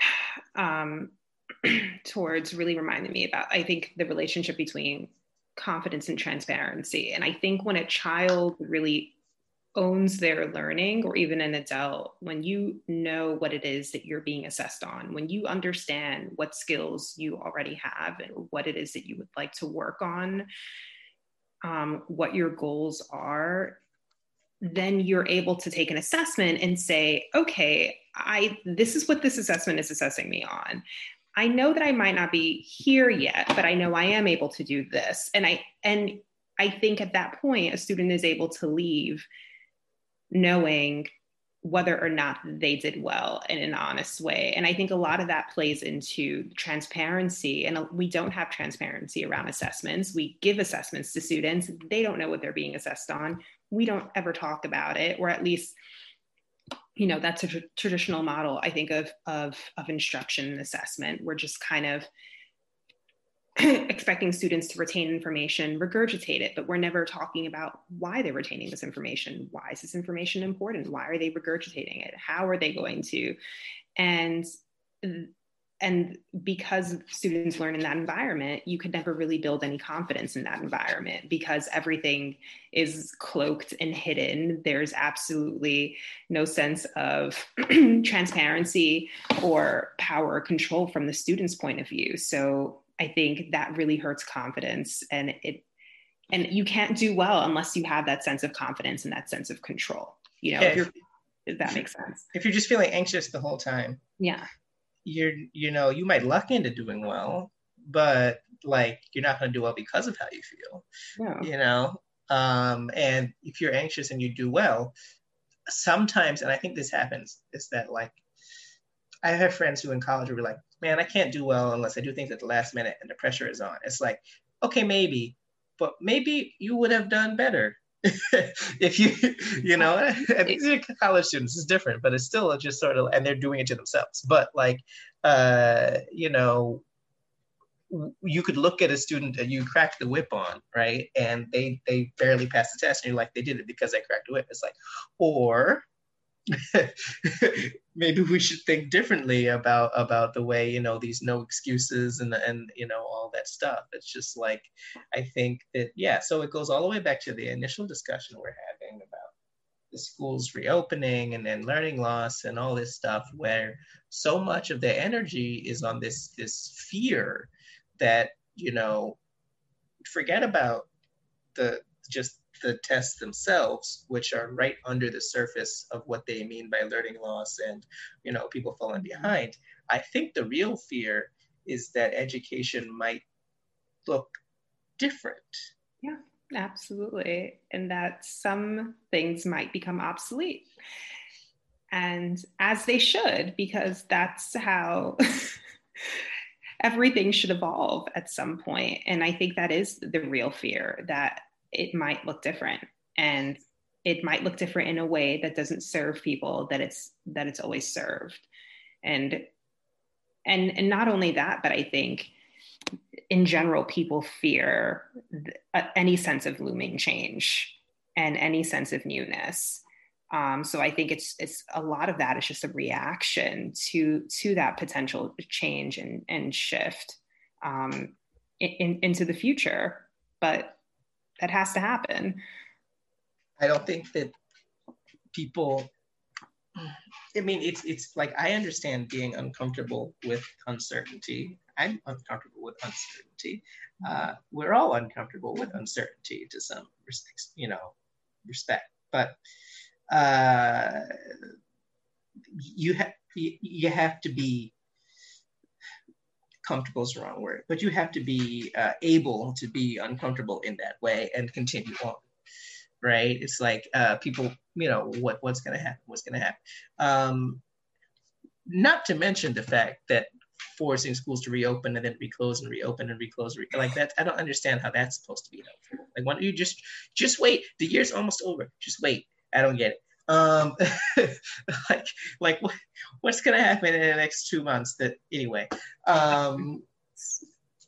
um, towards, really reminded me about. I think the relationship between confidence and transparency. And I think when a child really owns their learning, or even an adult, when you know what it is that you're being assessed on, when you understand what skills you already have and what it is that you would like to work on, um, what your goals are, then you're able to take an assessment and say, okay, I this is what this assessment is assessing me on. I know that I might not be here yet, but I know I am able to do this. And I and I think at that point a student is able to leave knowing whether or not they did well in an honest way. And I think a lot of that plays into transparency. And uh, we don't have transparency around assessments. We give assessments to students, they don't know what they're being assessed on. We don't ever talk about it, or at least you know that's a tr- traditional model i think of of of instruction and assessment. We're just kind of expecting students to retain information regurgitate it but we're never talking about why they're retaining this information. Why is this information important? Why are they regurgitating it? How are they going to? And and because students learn in that environment you could never really build any confidence in that environment because everything is cloaked and hidden. There's absolutely no sense of transparency or power or control from the student's point of view. So i think that really hurts confidence and it and you can't do well unless you have that sense of confidence and that sense of control you know if, if that makes sense. if you're just feeling anxious the whole time. Yeah you're you know you might luck into doing well but like you're not going to do well because of how you feel yeah. you know? Um and if you're anxious and you do well sometimes and i think this happens is that like i have friends who in college will be like man i can't do well unless i do things at the last minute and the pressure is on. It's like okay maybe but maybe you would have done better if you you know these are college students it's different but it's still just sort of and they're doing it to themselves. But like uh you know you could look at a student that you cracked the whip on right? And they they barely passed the test and you're like they did it because they cracked the whip. It's like or maybe we should think differently about about the way you know these no excuses and and you know all that stuff. It's just like i think that yeah so it goes all the way back to the initial discussion we're having about the schools reopening and then learning loss and all this stuff where so much of the energy is on this this fear that you know forget about the just the tests themselves, which are right under the surface of what they mean by learning loss and you know people falling behind. I think the real fear is that education might look different. Yeah, absolutely. And that some things might become obsolete. And as they should, because that's how everything should evolve at some point. And I think that is the real fear that it might look different. And it might look different in a way that doesn't serve people that it's that it's always served. And and and not only that but i think in general people fear uh, any sense of looming change and any sense of newness. Um, so i think it's it's a lot of that is just a reaction to to that potential change and and shift um, in, into the future. But that has to happen I don't think that people I mean it's it's like I understand being uncomfortable with uncertainty. I'm uncomfortable with uncertainty. Uh, we're all uncomfortable with uncertainty to some respects, you know, respect. But uh, you have you have to be comfortable is the wrong word, but you have to be uh, able to be uncomfortable in that way and continue on right? It's like uh, people, you know, what what's going to happen? What's going to happen? Um, not to mention the fact that forcing schools to reopen and then reclose and reopen and reclose re- like that. I don't understand how that's supposed to be helpful. Like, why don't you just just wait? The year's almost over. Just wait. I don't get it. Um, like like what, what's going to happen in the next two months? That anyway. Um,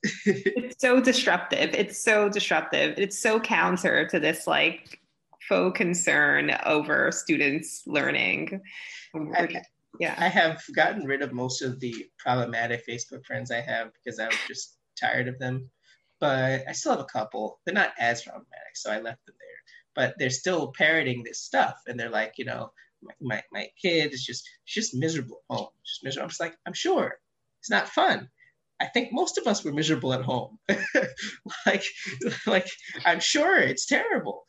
it's so disruptive. It's so disruptive. It's so counter to this like faux concern over students learning. I, yeah, I have gotten rid of most of the problematic Facebook friends I have because I was just tired of them. But I still have a couple. They're not as problematic, so I left them there. But they're still parroting this stuff, and they're like, you know, my, my, my kid is just just miserable at home. Just miserable. I'm just like, I'm sure it's not fun. I think most of us were miserable at home. like, like I'm sure it's terrible.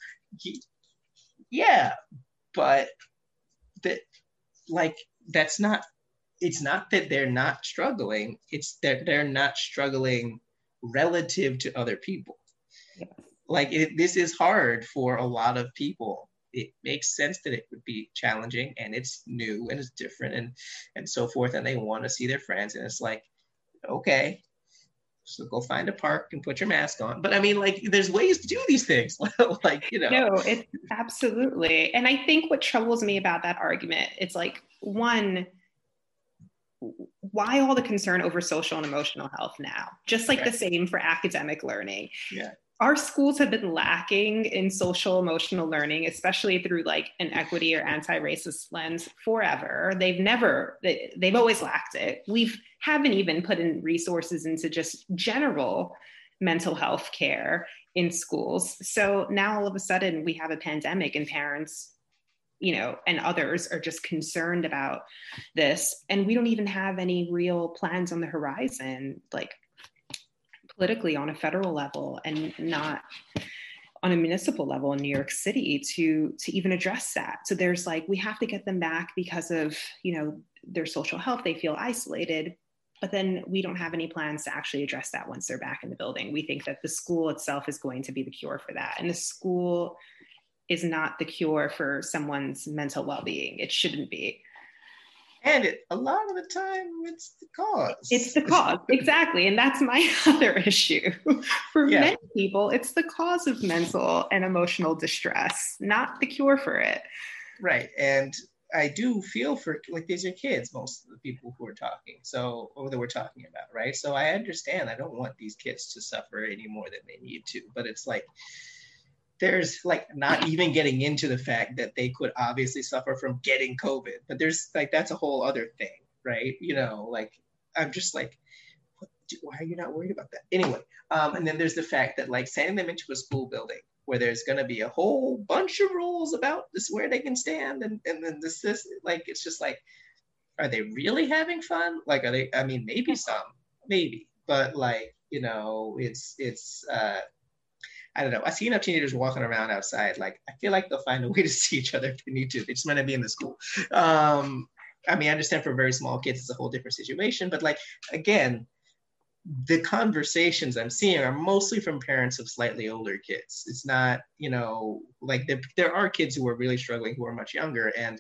Yeah, but that, like, that's not. It's not that they're not struggling. It's that they're not struggling relative to other people. Yes. Like, it, this is hard for a lot of people. It makes sense that it would be challenging, and it's new and it's different, and and so forth. And they want to see their friends, and it's like okay so go find a park and put your mask on. But i mean like there's ways to do these things. Like you know. No it's absolutely. And i think what troubles me about that argument it's like one why all the concern over social and emotional health now? Just like right. the same for academic learning. Yeah our schools have been lacking in social emotional learning especially through like an equity or anti-racist lens forever. They've never they, they've always lacked it. We've haven't even put in resources into just general mental health care in schools. So now all of a sudden we have a pandemic and parents you know and others are just concerned about this and we don't even have any real plans on the horizon. Like politically on a federal level and not on a municipal level in New York City to to even address that. So there's like we have to get them back because of, you know, their social health, they feel isolated, but then we don't have any plans to actually address that once they're back in the building. We think that the school itself is going to be the cure for that. And the school is not the cure for someone's mental well-being. It shouldn't be and it, a lot of the time it's the cause. It's the cause exactly and that's my other issue. For yeah. many people it's the cause of mental and emotional distress not the cure for it. Right and i do feel for like these are kids most of the people who are talking so or that we're talking about right? So i understand i don't want these kids to suffer any more than they need to but it's like there's like not even getting into the fact that they could obviously suffer from getting COVID, but there's like that's a whole other thing, right? You know, like I'm just like, why are you not worried about that? Anyway, um, and then there's the fact that like sending them into a school building where there's going to be a whole bunch of rules about this where they can stand and and then this this like it's just like, are they really having fun? Like, are they? I mean, maybe some, maybe, but like you know, it's it's. uh I don't know. I see enough teenagers walking around outside. Like, I feel like they'll find a way to see each other if they need to. They just might not be in the school. Um, I mean, I understand for very small kids, it's a whole different situation. But like, again, the conversations I'm seeing are mostly from parents of slightly older kids. It's not, you know, like there, there are kids who are really struggling who are much younger. And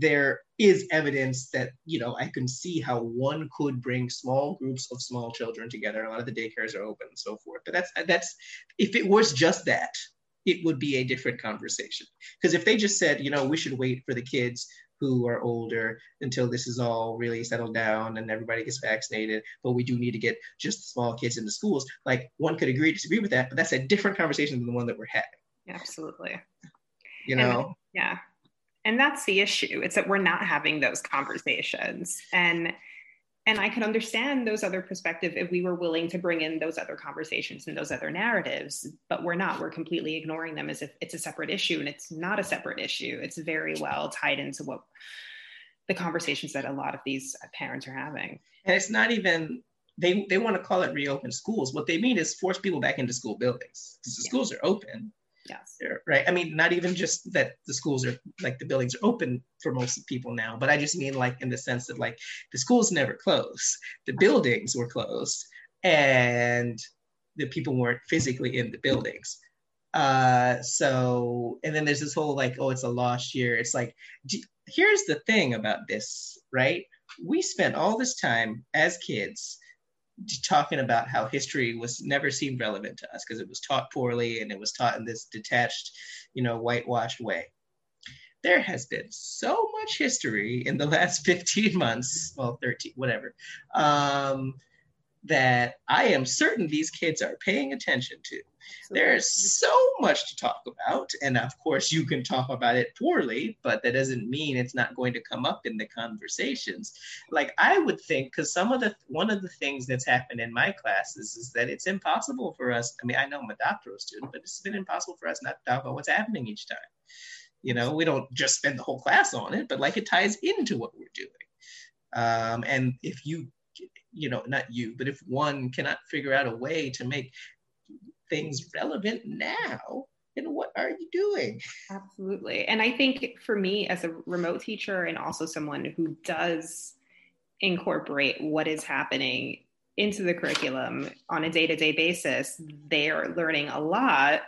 there is evidence that you know I can see how one could bring small groups of small children together. A lot of the daycares are open and so forth. But that's that's if it was just that, it would be a different conversation. Because if they just said, you know, we should wait for the kids who are older until this is all really settled down and everybody gets vaccinated, but we do need to get just small kids into schools, like one could agree, disagree with that, but that's a different conversation than the one that we're having. Absolutely. You know? And, yeah. And that's the issue. It's that we're not having those conversations. And and I can understand those other perspectives if we were willing to bring in those other conversations and those other narratives, but we're not. We're completely ignoring them as if it's a separate issue, and it's not a separate issue. It's very well tied into what the conversations that a lot of these parents are having. And it's not even they they want to call it reopen schools. What they mean is force people back into school buildings because the yeah. schools are open. Yes. Right. I mean, not even just that the schools are like the buildings are open for most people now, but I just mean like in the sense that like the schools never closed, the buildings were closed, and the people weren't physically in the buildings. Uh, so, and then there's this whole like, oh, it's a lost year. It's like, here's the thing about this, right? We spent all this time as kids talking about how history was never seemed relevant to us because it was taught poorly and it was taught in this detached, you know, whitewashed way. There has been so much history in the last 15 months, well, 13, whatever, um, that I am certain these kids are paying attention to. There's so much to talk about. And of course, you can talk about it poorly, but that doesn't mean it's not going to come up in the conversations. Like I would think, because some of the, one of the things that's happened in my classes is that it's impossible for us. I mean, I know I'm a doctoral student, but it's been impossible for us not to talk about what's happening each time. You know, we don't just spend the whole class on it, but like it ties into what we're doing. Um, and if you you know, not you, but if one cannot figure out a way to make things relevant now, then what are you doing? Absolutely. And I think for me as a remote teacher and also someone who does incorporate what is happening into the curriculum on a day-to-day basis, they are learning a lot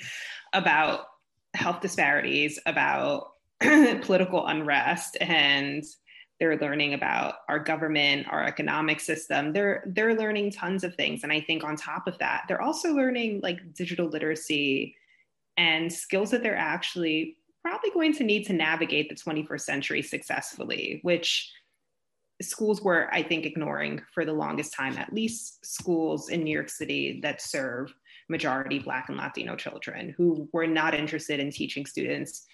about health disparities, about political unrest and they're learning about our government our economic system they're they're learning tons of things. And i think on top of that they're also learning like digital literacy and skills that they're actually probably going to need to navigate the 21st century successfully which schools were i think ignoring for the longest time at least schools in new york city that serve majority black and latino children who were not interested in teaching students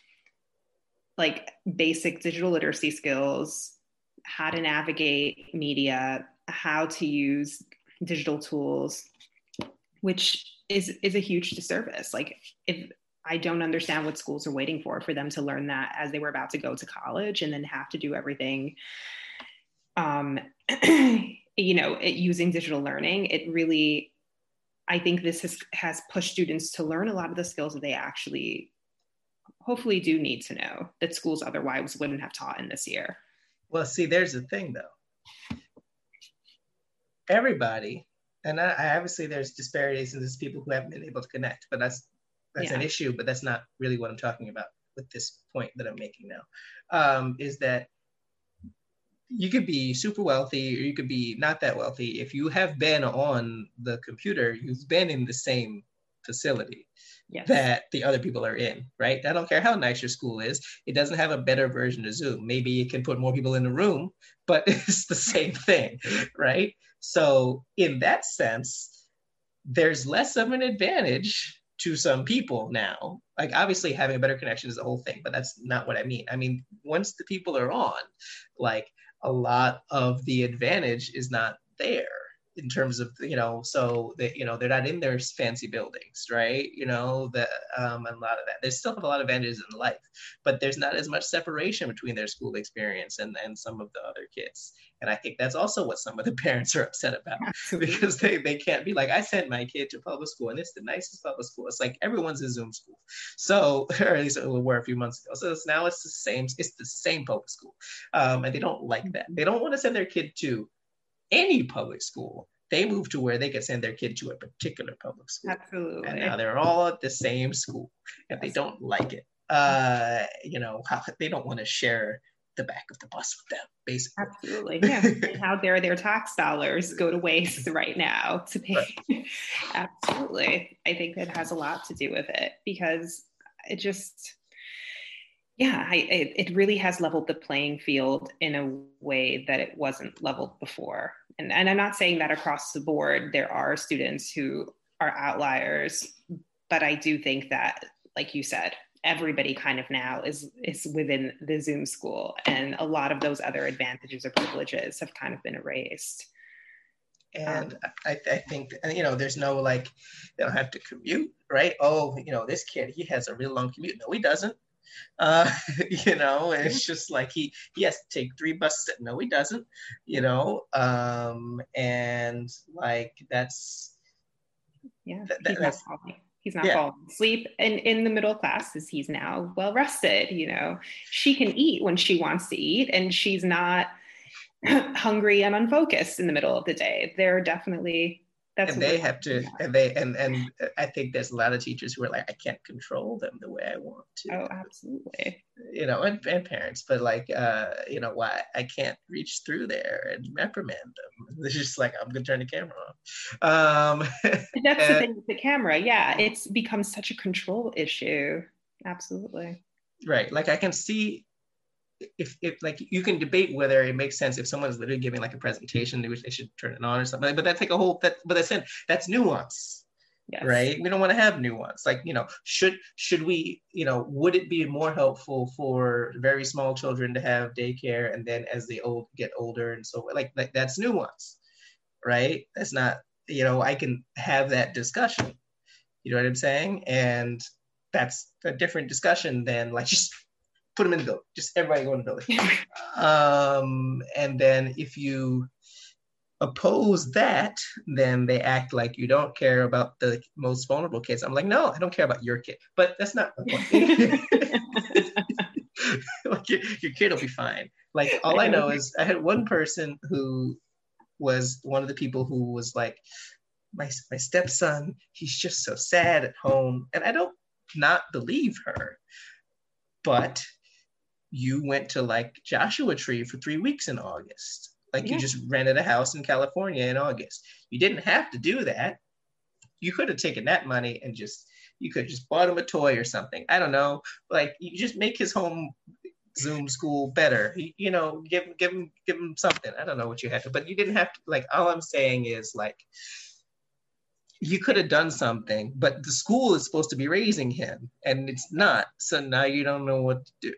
like basic digital literacy skills, how to navigate media, how to use digital tools, which is is a huge disservice. Like if I don't understand what schools are waiting for for them to learn that as they were about to go to college and then have to do everything um you know, it, using digital learning, it really I think this has has pushed students to learn a lot of the skills that they actually hopefully do need to know that schools otherwise wouldn't have taught in this year. Well, see, there's the thing though. Everybody, and I, I obviously there's disparities in this people who haven't been able to connect, but that's that's yeah. an issue. But that's not really what I'm talking about with this point that I'm making now. Um, is that you could be super wealthy or you could be not that wealthy. If you have been on the computer, you've been in the same facility yes. that the other people are in, right? I don't care how nice your school is. It doesn't have a better version of Zoom. Maybe it can put more people in the room, but it's the same thing, right? So, in that sense, there's less of an advantage to some people now. Like, obviously, having a better connection is the whole thing, but that's not what I mean. I mean, once the people are on, like, a lot of the advantage is not there in terms of you know so that you know they're not in their fancy buildings right? You know the um and a lot of that they still have a lot of advantages in life but there's not as much separation between their school experience and and some of the other kids. And i think that's also what some of the parents are upset about Absolutely. because they they can't be like i sent my kid to public school and it's the nicest public school. It's like everyone's in zoom school. So or at least it were a few months ago. So it's, now it's the same it's the same public school. Um and they don't like that. They don't want to send their kid to any public school, they move to where they can send their kid to a particular public school. Absolutely. And now they're all at the same school and they don't like it. Uh, you know, how, they don't want to share the back of the bus with them, basically. Absolutely. Yeah. how dare their tax dollars go to waste right now to pay? Right. Absolutely. I think it has a lot to do with it because it just, yeah, I, it, really has leveled the playing field in a way that it wasn't leveled before. And, and I'm not saying that across the board, there are students who are outliers, but I do think that, like you said, everybody kind of now is is within the Zoom school, and a lot of those other advantages or privileges have kind of been erased. And I think you know, there's no like they don't have to commute, right? Oh, you know, this kid he has a real long commute. No, he doesn't. Uh, you know, it's just like he he has to take three buses. No, he doesn't. You know, um, and like that's yeah, that, that's he's not yeah. falling asleep and in the middle classes he's now well rested you know she can eat when she wants to eat and she's not hungry and unfocused in the middle of the day there are definitely that's and they have to and they and and i think there's a lot of teachers who are like i can't control them the way i want to. Oh absolutely. You know and, and parents but like uh you know why i can't reach through there and reprimand them. It's just like i'm gonna turn the camera on. Um that's and, the thing with the camera. Yeah it's become such a control issue. Absolutely. Right. Like i can see if, if like you can debate whether it makes sense if someone's literally giving like a presentation, which they should turn it on or something. But that's like a whole that. But that's it. That's nuance. Yes. right we don't want to have nuance like you know should should we you know would it be more helpful for very small children to have daycare and then as they old get older and so like, like that's nuance right that's not you know i can have that discussion you know what i'm saying and that's a different discussion than like just put them in the building. Just everybody go in the building. um, and then if you oppose that, then they act like you don't care about the most vulnerable kids. I'm like, no, I don't care about your kid. But that's not the point. like your, your kid will be fine. Like all I know is I had one person who was one of the people who was like, my my stepson, he's just so sad at home, and I don't not believe her, but you went to like Joshua Tree for three weeks in August. Like yeah. you just rented a house in California in August. You didn't have to do that. You could have taken that money and just you could have just bought him a toy or something. I don't know. Like you just make his home Zoom school better. You, you know, give give him give him something. I don't know what you had to, but you didn't have to. Like all I'm saying is like you could have done something, but the school is supposed to be raising him and it's not. So now you don't know what to do.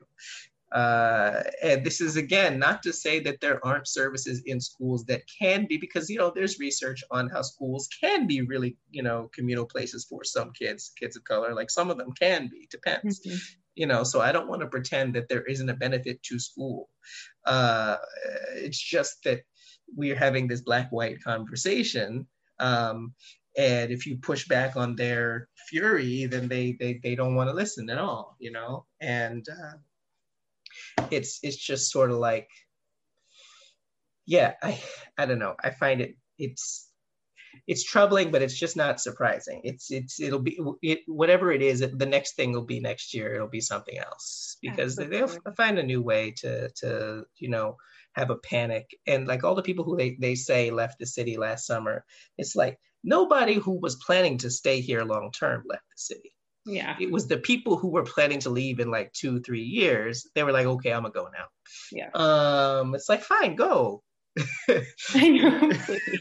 Uh, and this is again not to say that there aren't services in schools that can be because you know there's research on how schools can be really you know communal places for some kids kids of color. Like some of them can be depends. Mm-hmm. you know so i don't want to pretend that there isn't a benefit to school. Uh, it's just that we're having this black white conversation um, and if you push back on their fury then they they, they don't want to listen at all you know? And uh, it's it's just sort of like yeah i i don't know. I find it it's it's troubling but it's just not surprising. It's it's it'll be it whatever it is the next thing will be next year. It'll be something else because they'll find a new way to to you know have a panic. And like all the people who they, they say left the city last summer it's like nobody who was planning to stay here long term left the city yeah. It was the people who were planning to leave in like two, three years. They were like, okay, I'm gonna go now. Yeah. Um, it's like, fine, go. I know.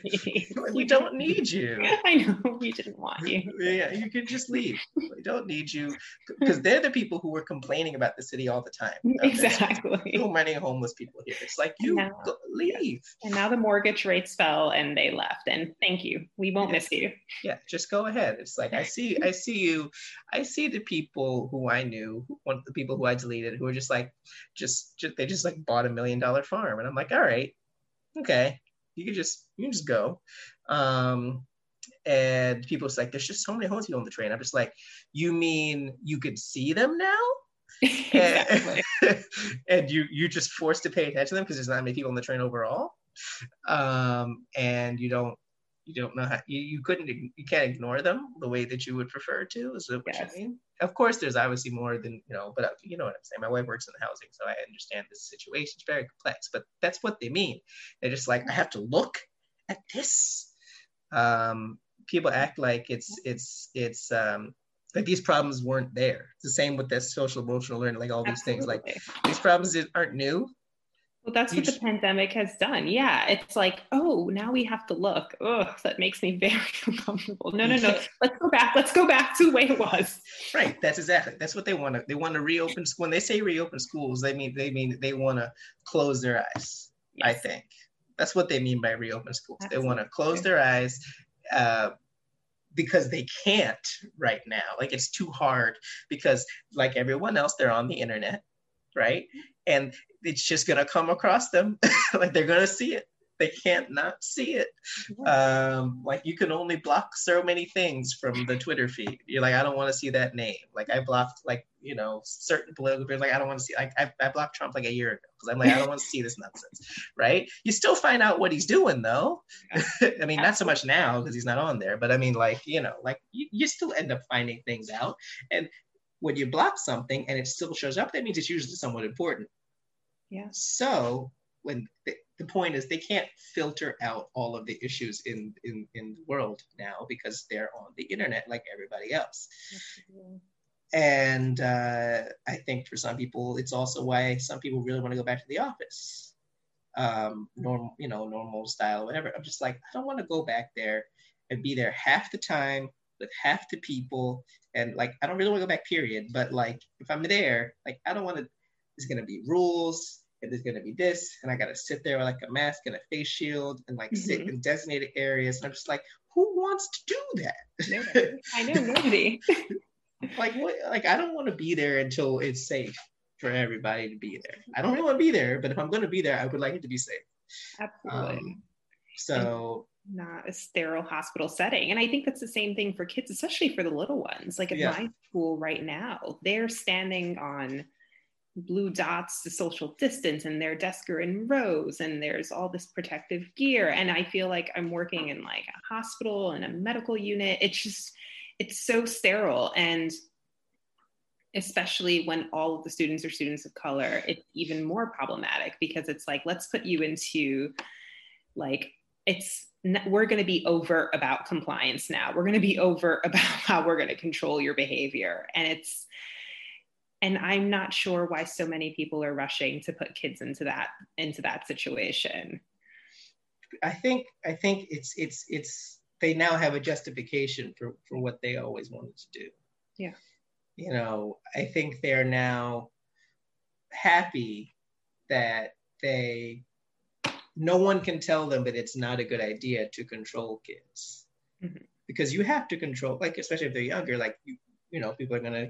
we don't need you. I know. We didn't want you. Yeah, you can just leave. We don't need you because they're the people who were complaining about the city all the time. Exactly. So many homeless people here. It's like you now, go, leave. And now the mortgage rates fell and they left. And thank you. We won't yeah. miss you. Yeah, just go ahead. It's like I see, I see you. I see the people who I knew, one of the people who I deleted, who were just like, just, just they just like bought a million dollar farm, and I'm like, all right okay, you can just you can just go. Um, and people was like, there's just so many homeless people on the train. I'm just like, you mean you could see them now? and, and you you just forced to pay attention to them because there's not many people on the train overall. Um, and you don't you don't know how you, you couldn't you can't ignore them the way that you would prefer to is that what yes. you mean of course there's obviously more than you know but uh, you know what i'm saying my wife works in the housing so i understand this situation it's very complex but that's what they mean they're just like i have to look at this um people act like it's it's it's um like these problems weren't there it's the same with this social emotional learning like all these Absolutely. things like these problems aren't new well, that's what the pandemic has done. Yeah. It's like, oh, now we have to look. Oh, that makes me very uncomfortable. No, no, no. Let's go back. Let's go back to the way it was. Right. That's exactly. That's what they want to. They want to reopen. When they say reopen schools, they mean they mean they want to close their eyes. Yes. I think that's what they mean by reopen schools. Absolutely. They want to close their eyes. Uh, because they can't right now. Like it's too hard because, like everyone else, they're on the internet, right? And it's just gonna come across them. Like they're gonna see it. They can't not see it. Um, like you can only block so many things from the twitter feed. You're like i don't want to see that name. Like i blocked like you know certain political people like i don't want to see like I, I blocked trump like a year ago because i'm like i don't want to see this nonsense right? You still find out what he's doing though. I mean not so much now because he's not on there but i mean like you know like you, you still end up finding things out. And when you block something and it still shows up that means it's usually somewhat important yeah. So when the, the point is they can't filter out all of the issues in, in, in the world now because they're on the internet like everybody else. And uh, I think for some people, it's also why some people really want to go back to the office, um, normal, you know, normal style, whatever. I'm just like, I don't want to go back there and be there half the time with half the people. And like, I don't really want to go back, period. But like, if I'm there, like, I don't want to, there's going to be rules and there's gonna be this, and I gotta sit there with like a mask and a face shield and like mm-hmm. sit in designated areas. And I'm just like, who wants to do that? I know nobody. like what? Like I don't want to be there until it's safe for everybody to be there. I don't really want to be there, but if I'm gonna be there, I would like it to be safe. Absolutely. Um, so. Not a sterile hospital setting. And I think that's the same thing for kids, especially for the little ones. Like at yeah. my school right now, they're standing on blue dots to social distance and their desks are in rows and there's all this protective gear and i feel like i'm working in like a hospital and a medical unit it's just it's so sterile and especially when all of the students are students of color it's even more problematic because it's like let's put you into like it's we're going to be overt about compliance now. We're going to be overt about how we're going to control your behavior. And it's and i'm not sure why so many people are rushing to put kids into that into that situation. I think i think it's it's it's they now have a justification for for what they always wanted to do. Yeah. You know i think they're now happy that they no one can tell them that it's not a good idea to control kids mm-hmm. because you have to control like especially if they're younger like you you know people are going to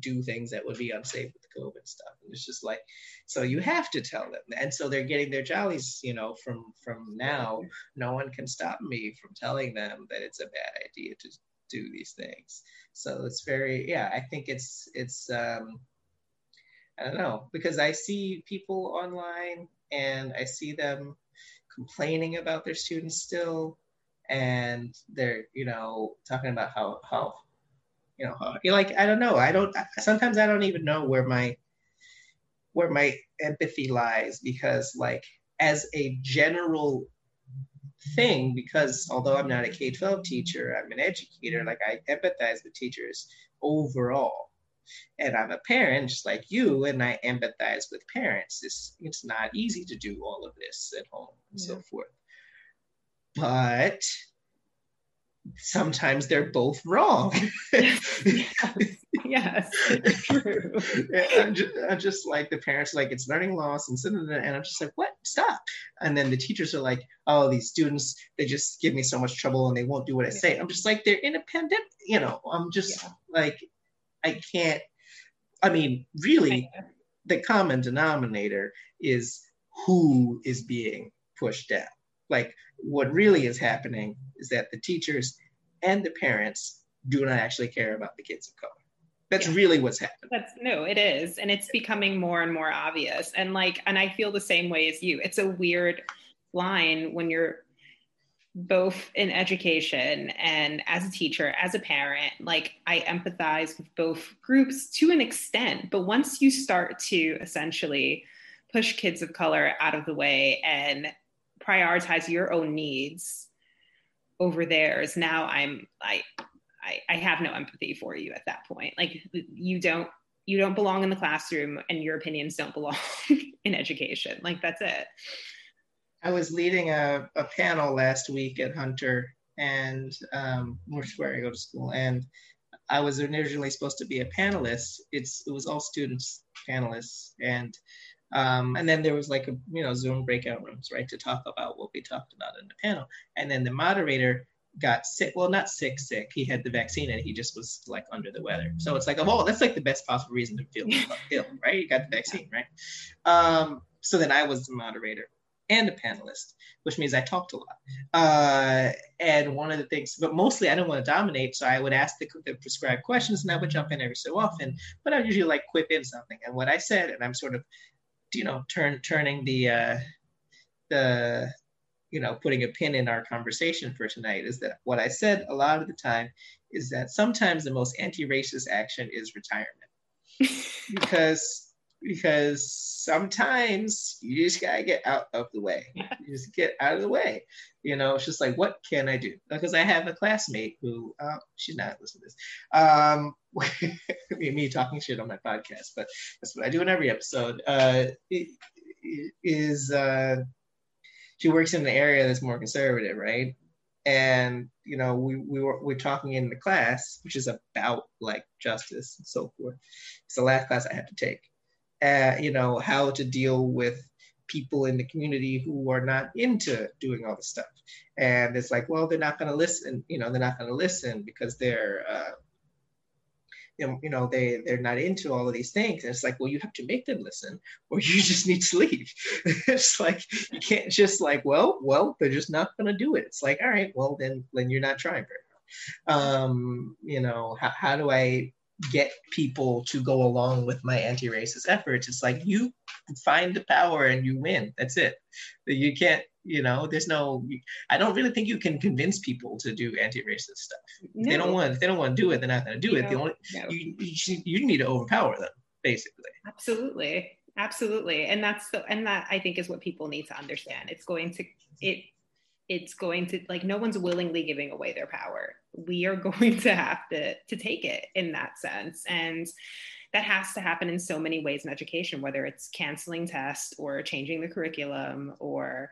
do things that would be unsafe with COVID stuff. And it's just like, so you have to tell them. And so they're getting their jollies, you know, from from now. No one can stop me from telling them that it's a bad idea to do these things. So it's very, yeah, I think it's it's um I don't know, because I see people online and I see them complaining about their students still. And they're you know talking about how how you know you're like i don't know. I don't sometimes i don't even know where my where my empathy lies because like as a general thing because although i'm not a k-12 teacher i'm an educator like i empathize with teachers overall and i'm a parent just like you and i empathize with parents it's it's not easy to do all of this at home and yeah. so forth but sometimes they're both wrong. yes, yes true. I'm just, I'm just, like the parents like it's learning loss and so and I'm just like what stop and then the teachers are like oh these students they just give me so much trouble and they won't do what I yeah. say I'm just like they're independent you know I'm just yeah. like I can't I mean really the common denominator is who is being pushed down like what really is happening is that the teachers and the parents do not actually care about the kids of color. That's yeah. really what's happening. That's no, it is. And it's becoming more and more obvious. And like, and I feel the same way as you. It's a weird line when you're both in education and as a teacher, as a parent, like I empathize with both groups to an extent. But once you start to essentially push kids of color out of the way and prioritize your own needs over theirs, now I'm I I, I have no empathy for you at that point. Like you don't you don't belong in the classroom and your opinions don't belong in education. Like that's it. I was leading a, a panel last week at Hunter and um, where I go to school, and I was originally supposed to be a panelist. It's it was all students panelists, and um, and then there was like a you know Zoom breakout rooms right to talk about what we talked about in the panel, and then the moderator got sick. Well, not sick, sick. He had the vaccine and he just was like under the weather. So it's like, oh, that's like the best possible reason to feel ill, right? You got the vaccine, right? Um, so then I was the moderator and a panelist, which means I talked a lot. Uh, and one of the things, but mostly I didn't want to dominate, so I would ask the, the, prescribed questions and I would jump in every so often, but I would usually like quip in something. And what I said, and I'm sort of, you know, turn turning the uh, the you know putting a pin in our conversation for tonight is that what I said a lot of the time is that sometimes the most anti-racist action is retirement because because sometimes you just gotta get out of the way. You just get out of the way. You know, it's just like, what can I do? Because I have a classmate who, uh, she's not listening to this. Um, me, me talking shit on my podcast, but that's what I do in every episode. Uh, is uh, she works in an area that's more conservative, right? And you know, we we were we're talking in the class, which is about like justice and so forth. It's the last class I had to take uh, you know, how to deal with people in the community who are not into doing all this stuff. And it's like, well, they're not going to listen. You know, they're not going to listen because they're, uh, you know, they they're not into all of these things. And it's like, well, you have to make them listen, or you just need to leave. it's like you can't just like, well, well, they're just not going to do it. It's like, all right, well, then then you're not trying very hard. Um, you know, how, how do I get people to go along with my anti-racist efforts. It's like you find the power and you win. That's it. You can't, you know, there's no. I don't really think you can convince people to do anti-racist stuff. No. They don't want. If they don't want to do it, they're not going to do you it. The only no. you, you you need to overpower them, basically. Absolutely, absolutely, and that's the and that I think is what people need to understand. It's going to it it's going to like no one's willingly giving away their power we are going to have to to take it in that sense. And that has to happen in so many ways in education whether it's canceling tests or changing the curriculum or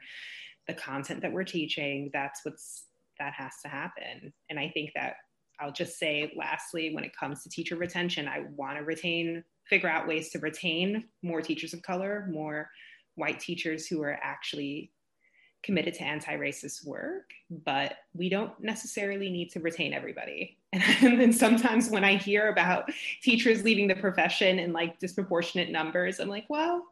the content that we're teaching that's what's that has to happen. And i think that i'll just say lastly when it comes to teacher retention i want to retain figure out ways to retain more teachers of color more white teachers who are actually committed to anti-racist work but we don't necessarily need to retain everybody. And then sometimes when i hear about teachers leaving the profession in like disproportionate numbers i'm like well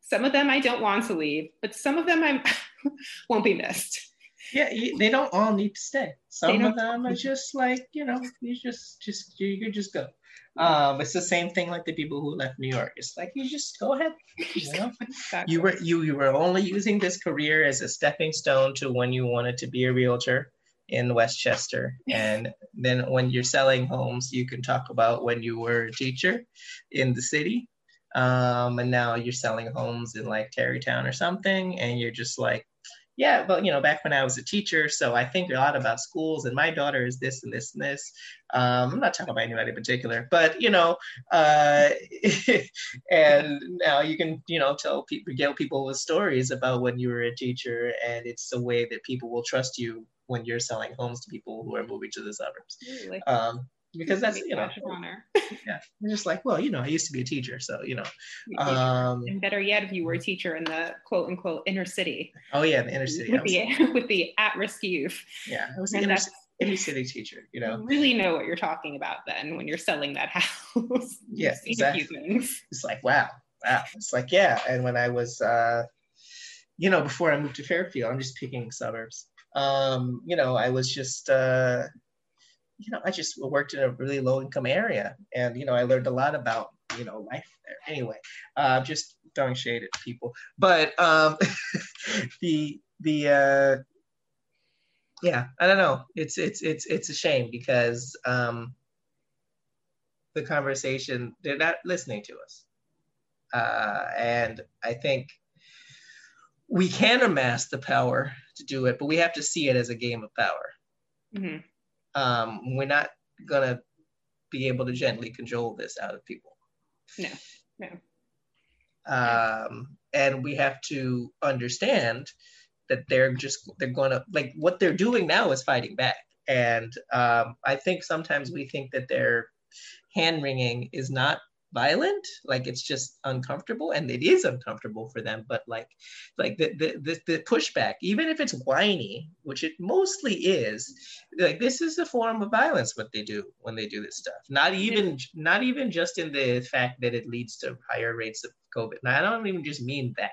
some of them i don't want to leave but some of them i won't be missed yeah they don't all need to stay some of them are just like you know you just just you could just go um, it's the same thing like the people who left New York. It's like you just go ahead. You, know? you were you you were only using this career as a stepping stone to when you wanted to be a realtor in Westchester. And then when you're selling homes, you can talk about when you were a teacher in the city. Um, and now you're selling homes in like Tarrytown or something, and you're just like, yeah, but you know, back when I was a teacher, so I think a lot about schools, and my daughter is this and this and this. Um, I'm not talking about anybody in particular, but you know, uh, and now you can, you know, tell people, regale people with stories about when you were a teacher, and it's a way that people will trust you when you're selling homes to people who are moving to the suburbs. Um, because that's you know. yeah. You're just like well you know i used to be a teacher so you know. Um and better yet if you were a teacher in the quote unquote inner city. Oh yeah the inner city. With the with the at-risk youth. Yeah i was an inner, inner city teacher you know. You really know what you're talking about then when you're selling that house. Yeah exactly. it's like wow wow. It's like yeah and when i was uh you know before i moved to fairfield i'm just picking suburbs. Um you know i was just uh you know, I just worked in a really low income area, and you know, I learned a lot about you know life there. Anyway, uh, just throwing shade at people, but um, the the uh, yeah, I don't know. It's it's it's it's a shame because um, the conversation they're not listening to us, uh, and I think we can amass the power to do it, but we have to see it as a game of power. Mm-hmm. Um, we're not gonna be able to gently cajole this out of people. No, no. Um, and we have to understand that they're just they're going to like what they're doing now is fighting back and um, i think sometimes we think that their hand wringing is not violent like it's just uncomfortable and it is uncomfortable for them but like like the the, the, the pushback even if it's whiny which it mostly is like this is a form of violence what they do when they do this stuff. Not even not even just in the fact that it leads to higher rates of covid. Now i don't even just mean that.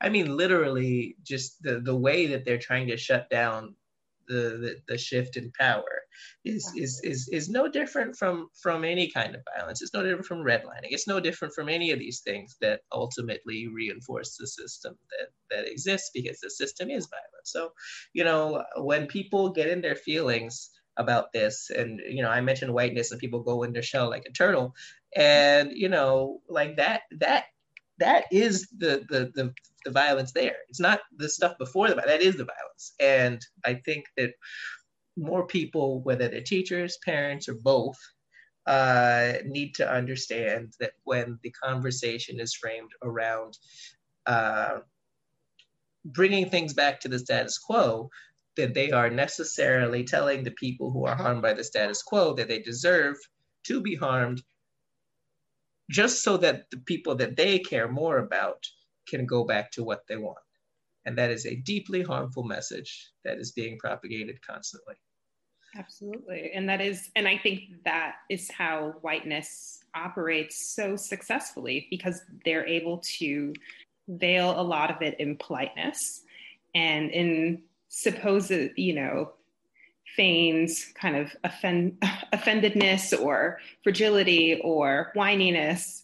I mean, literally, just the, the way that they're trying to shut down the, the, the shift in power is, is, is, is no different from, from any kind of violence. It's no different from redlining. It's no different from any of these things that ultimately reinforce the system that, that exists because the system is violent. So, you know, when people get in their feelings, about this and you know i mentioned whiteness and people go in their shell like a turtle and you know like that that that is the, the the the violence there. It's not the stuff before the that is the violence. And I think that more people, whether they're teachers, parents, or both, uh, need to understand that when the conversation is framed around uh, bringing things back to the status quo, that they are necessarily telling the people who are harmed by the status quo that they deserve to be harmed just so that the people that they care more about can go back to what they want. And that is a deeply harmful message that is being propagated constantly. Absolutely. And that is, and I think that is how whiteness operates so successfully because they're able to veil a lot of it in politeness and in supposed, you know, feigns kind of offend, offendedness or fragility or whininess.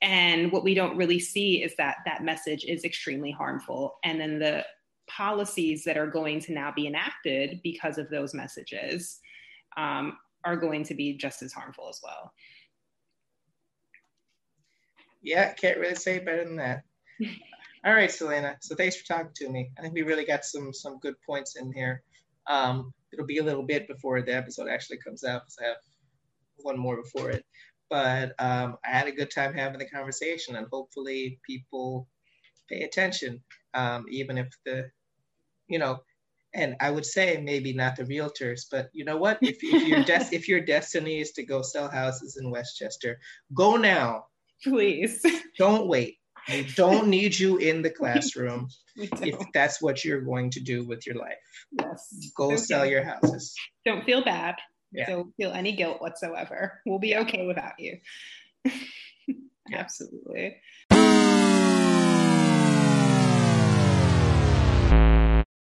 And what we don't really see is that that message is extremely harmful. And then the policies that are going to now be enacted because of those messages um, are going to be just as harmful as well. Yeah, can't really say better than that. All right, Selena. So thanks for talking to me. I think we really got some some good points in here. Um, it'll be a little bit before the episode actually comes out because I have one more before it. But um, I had a good time having the conversation, and hopefully people pay attention, um, even if the, you know, and I would say maybe not the realtors, but you know what? If, if your des- if your destiny is to go sell houses in Westchester, go now. Please. Don't wait. I don't need you in the classroom if that's what you're going to do with your life. Yes. Go okay. sell your houses. Don't feel bad. Yeah. Don't feel any guilt whatsoever. We'll be okay without you. Absolutely.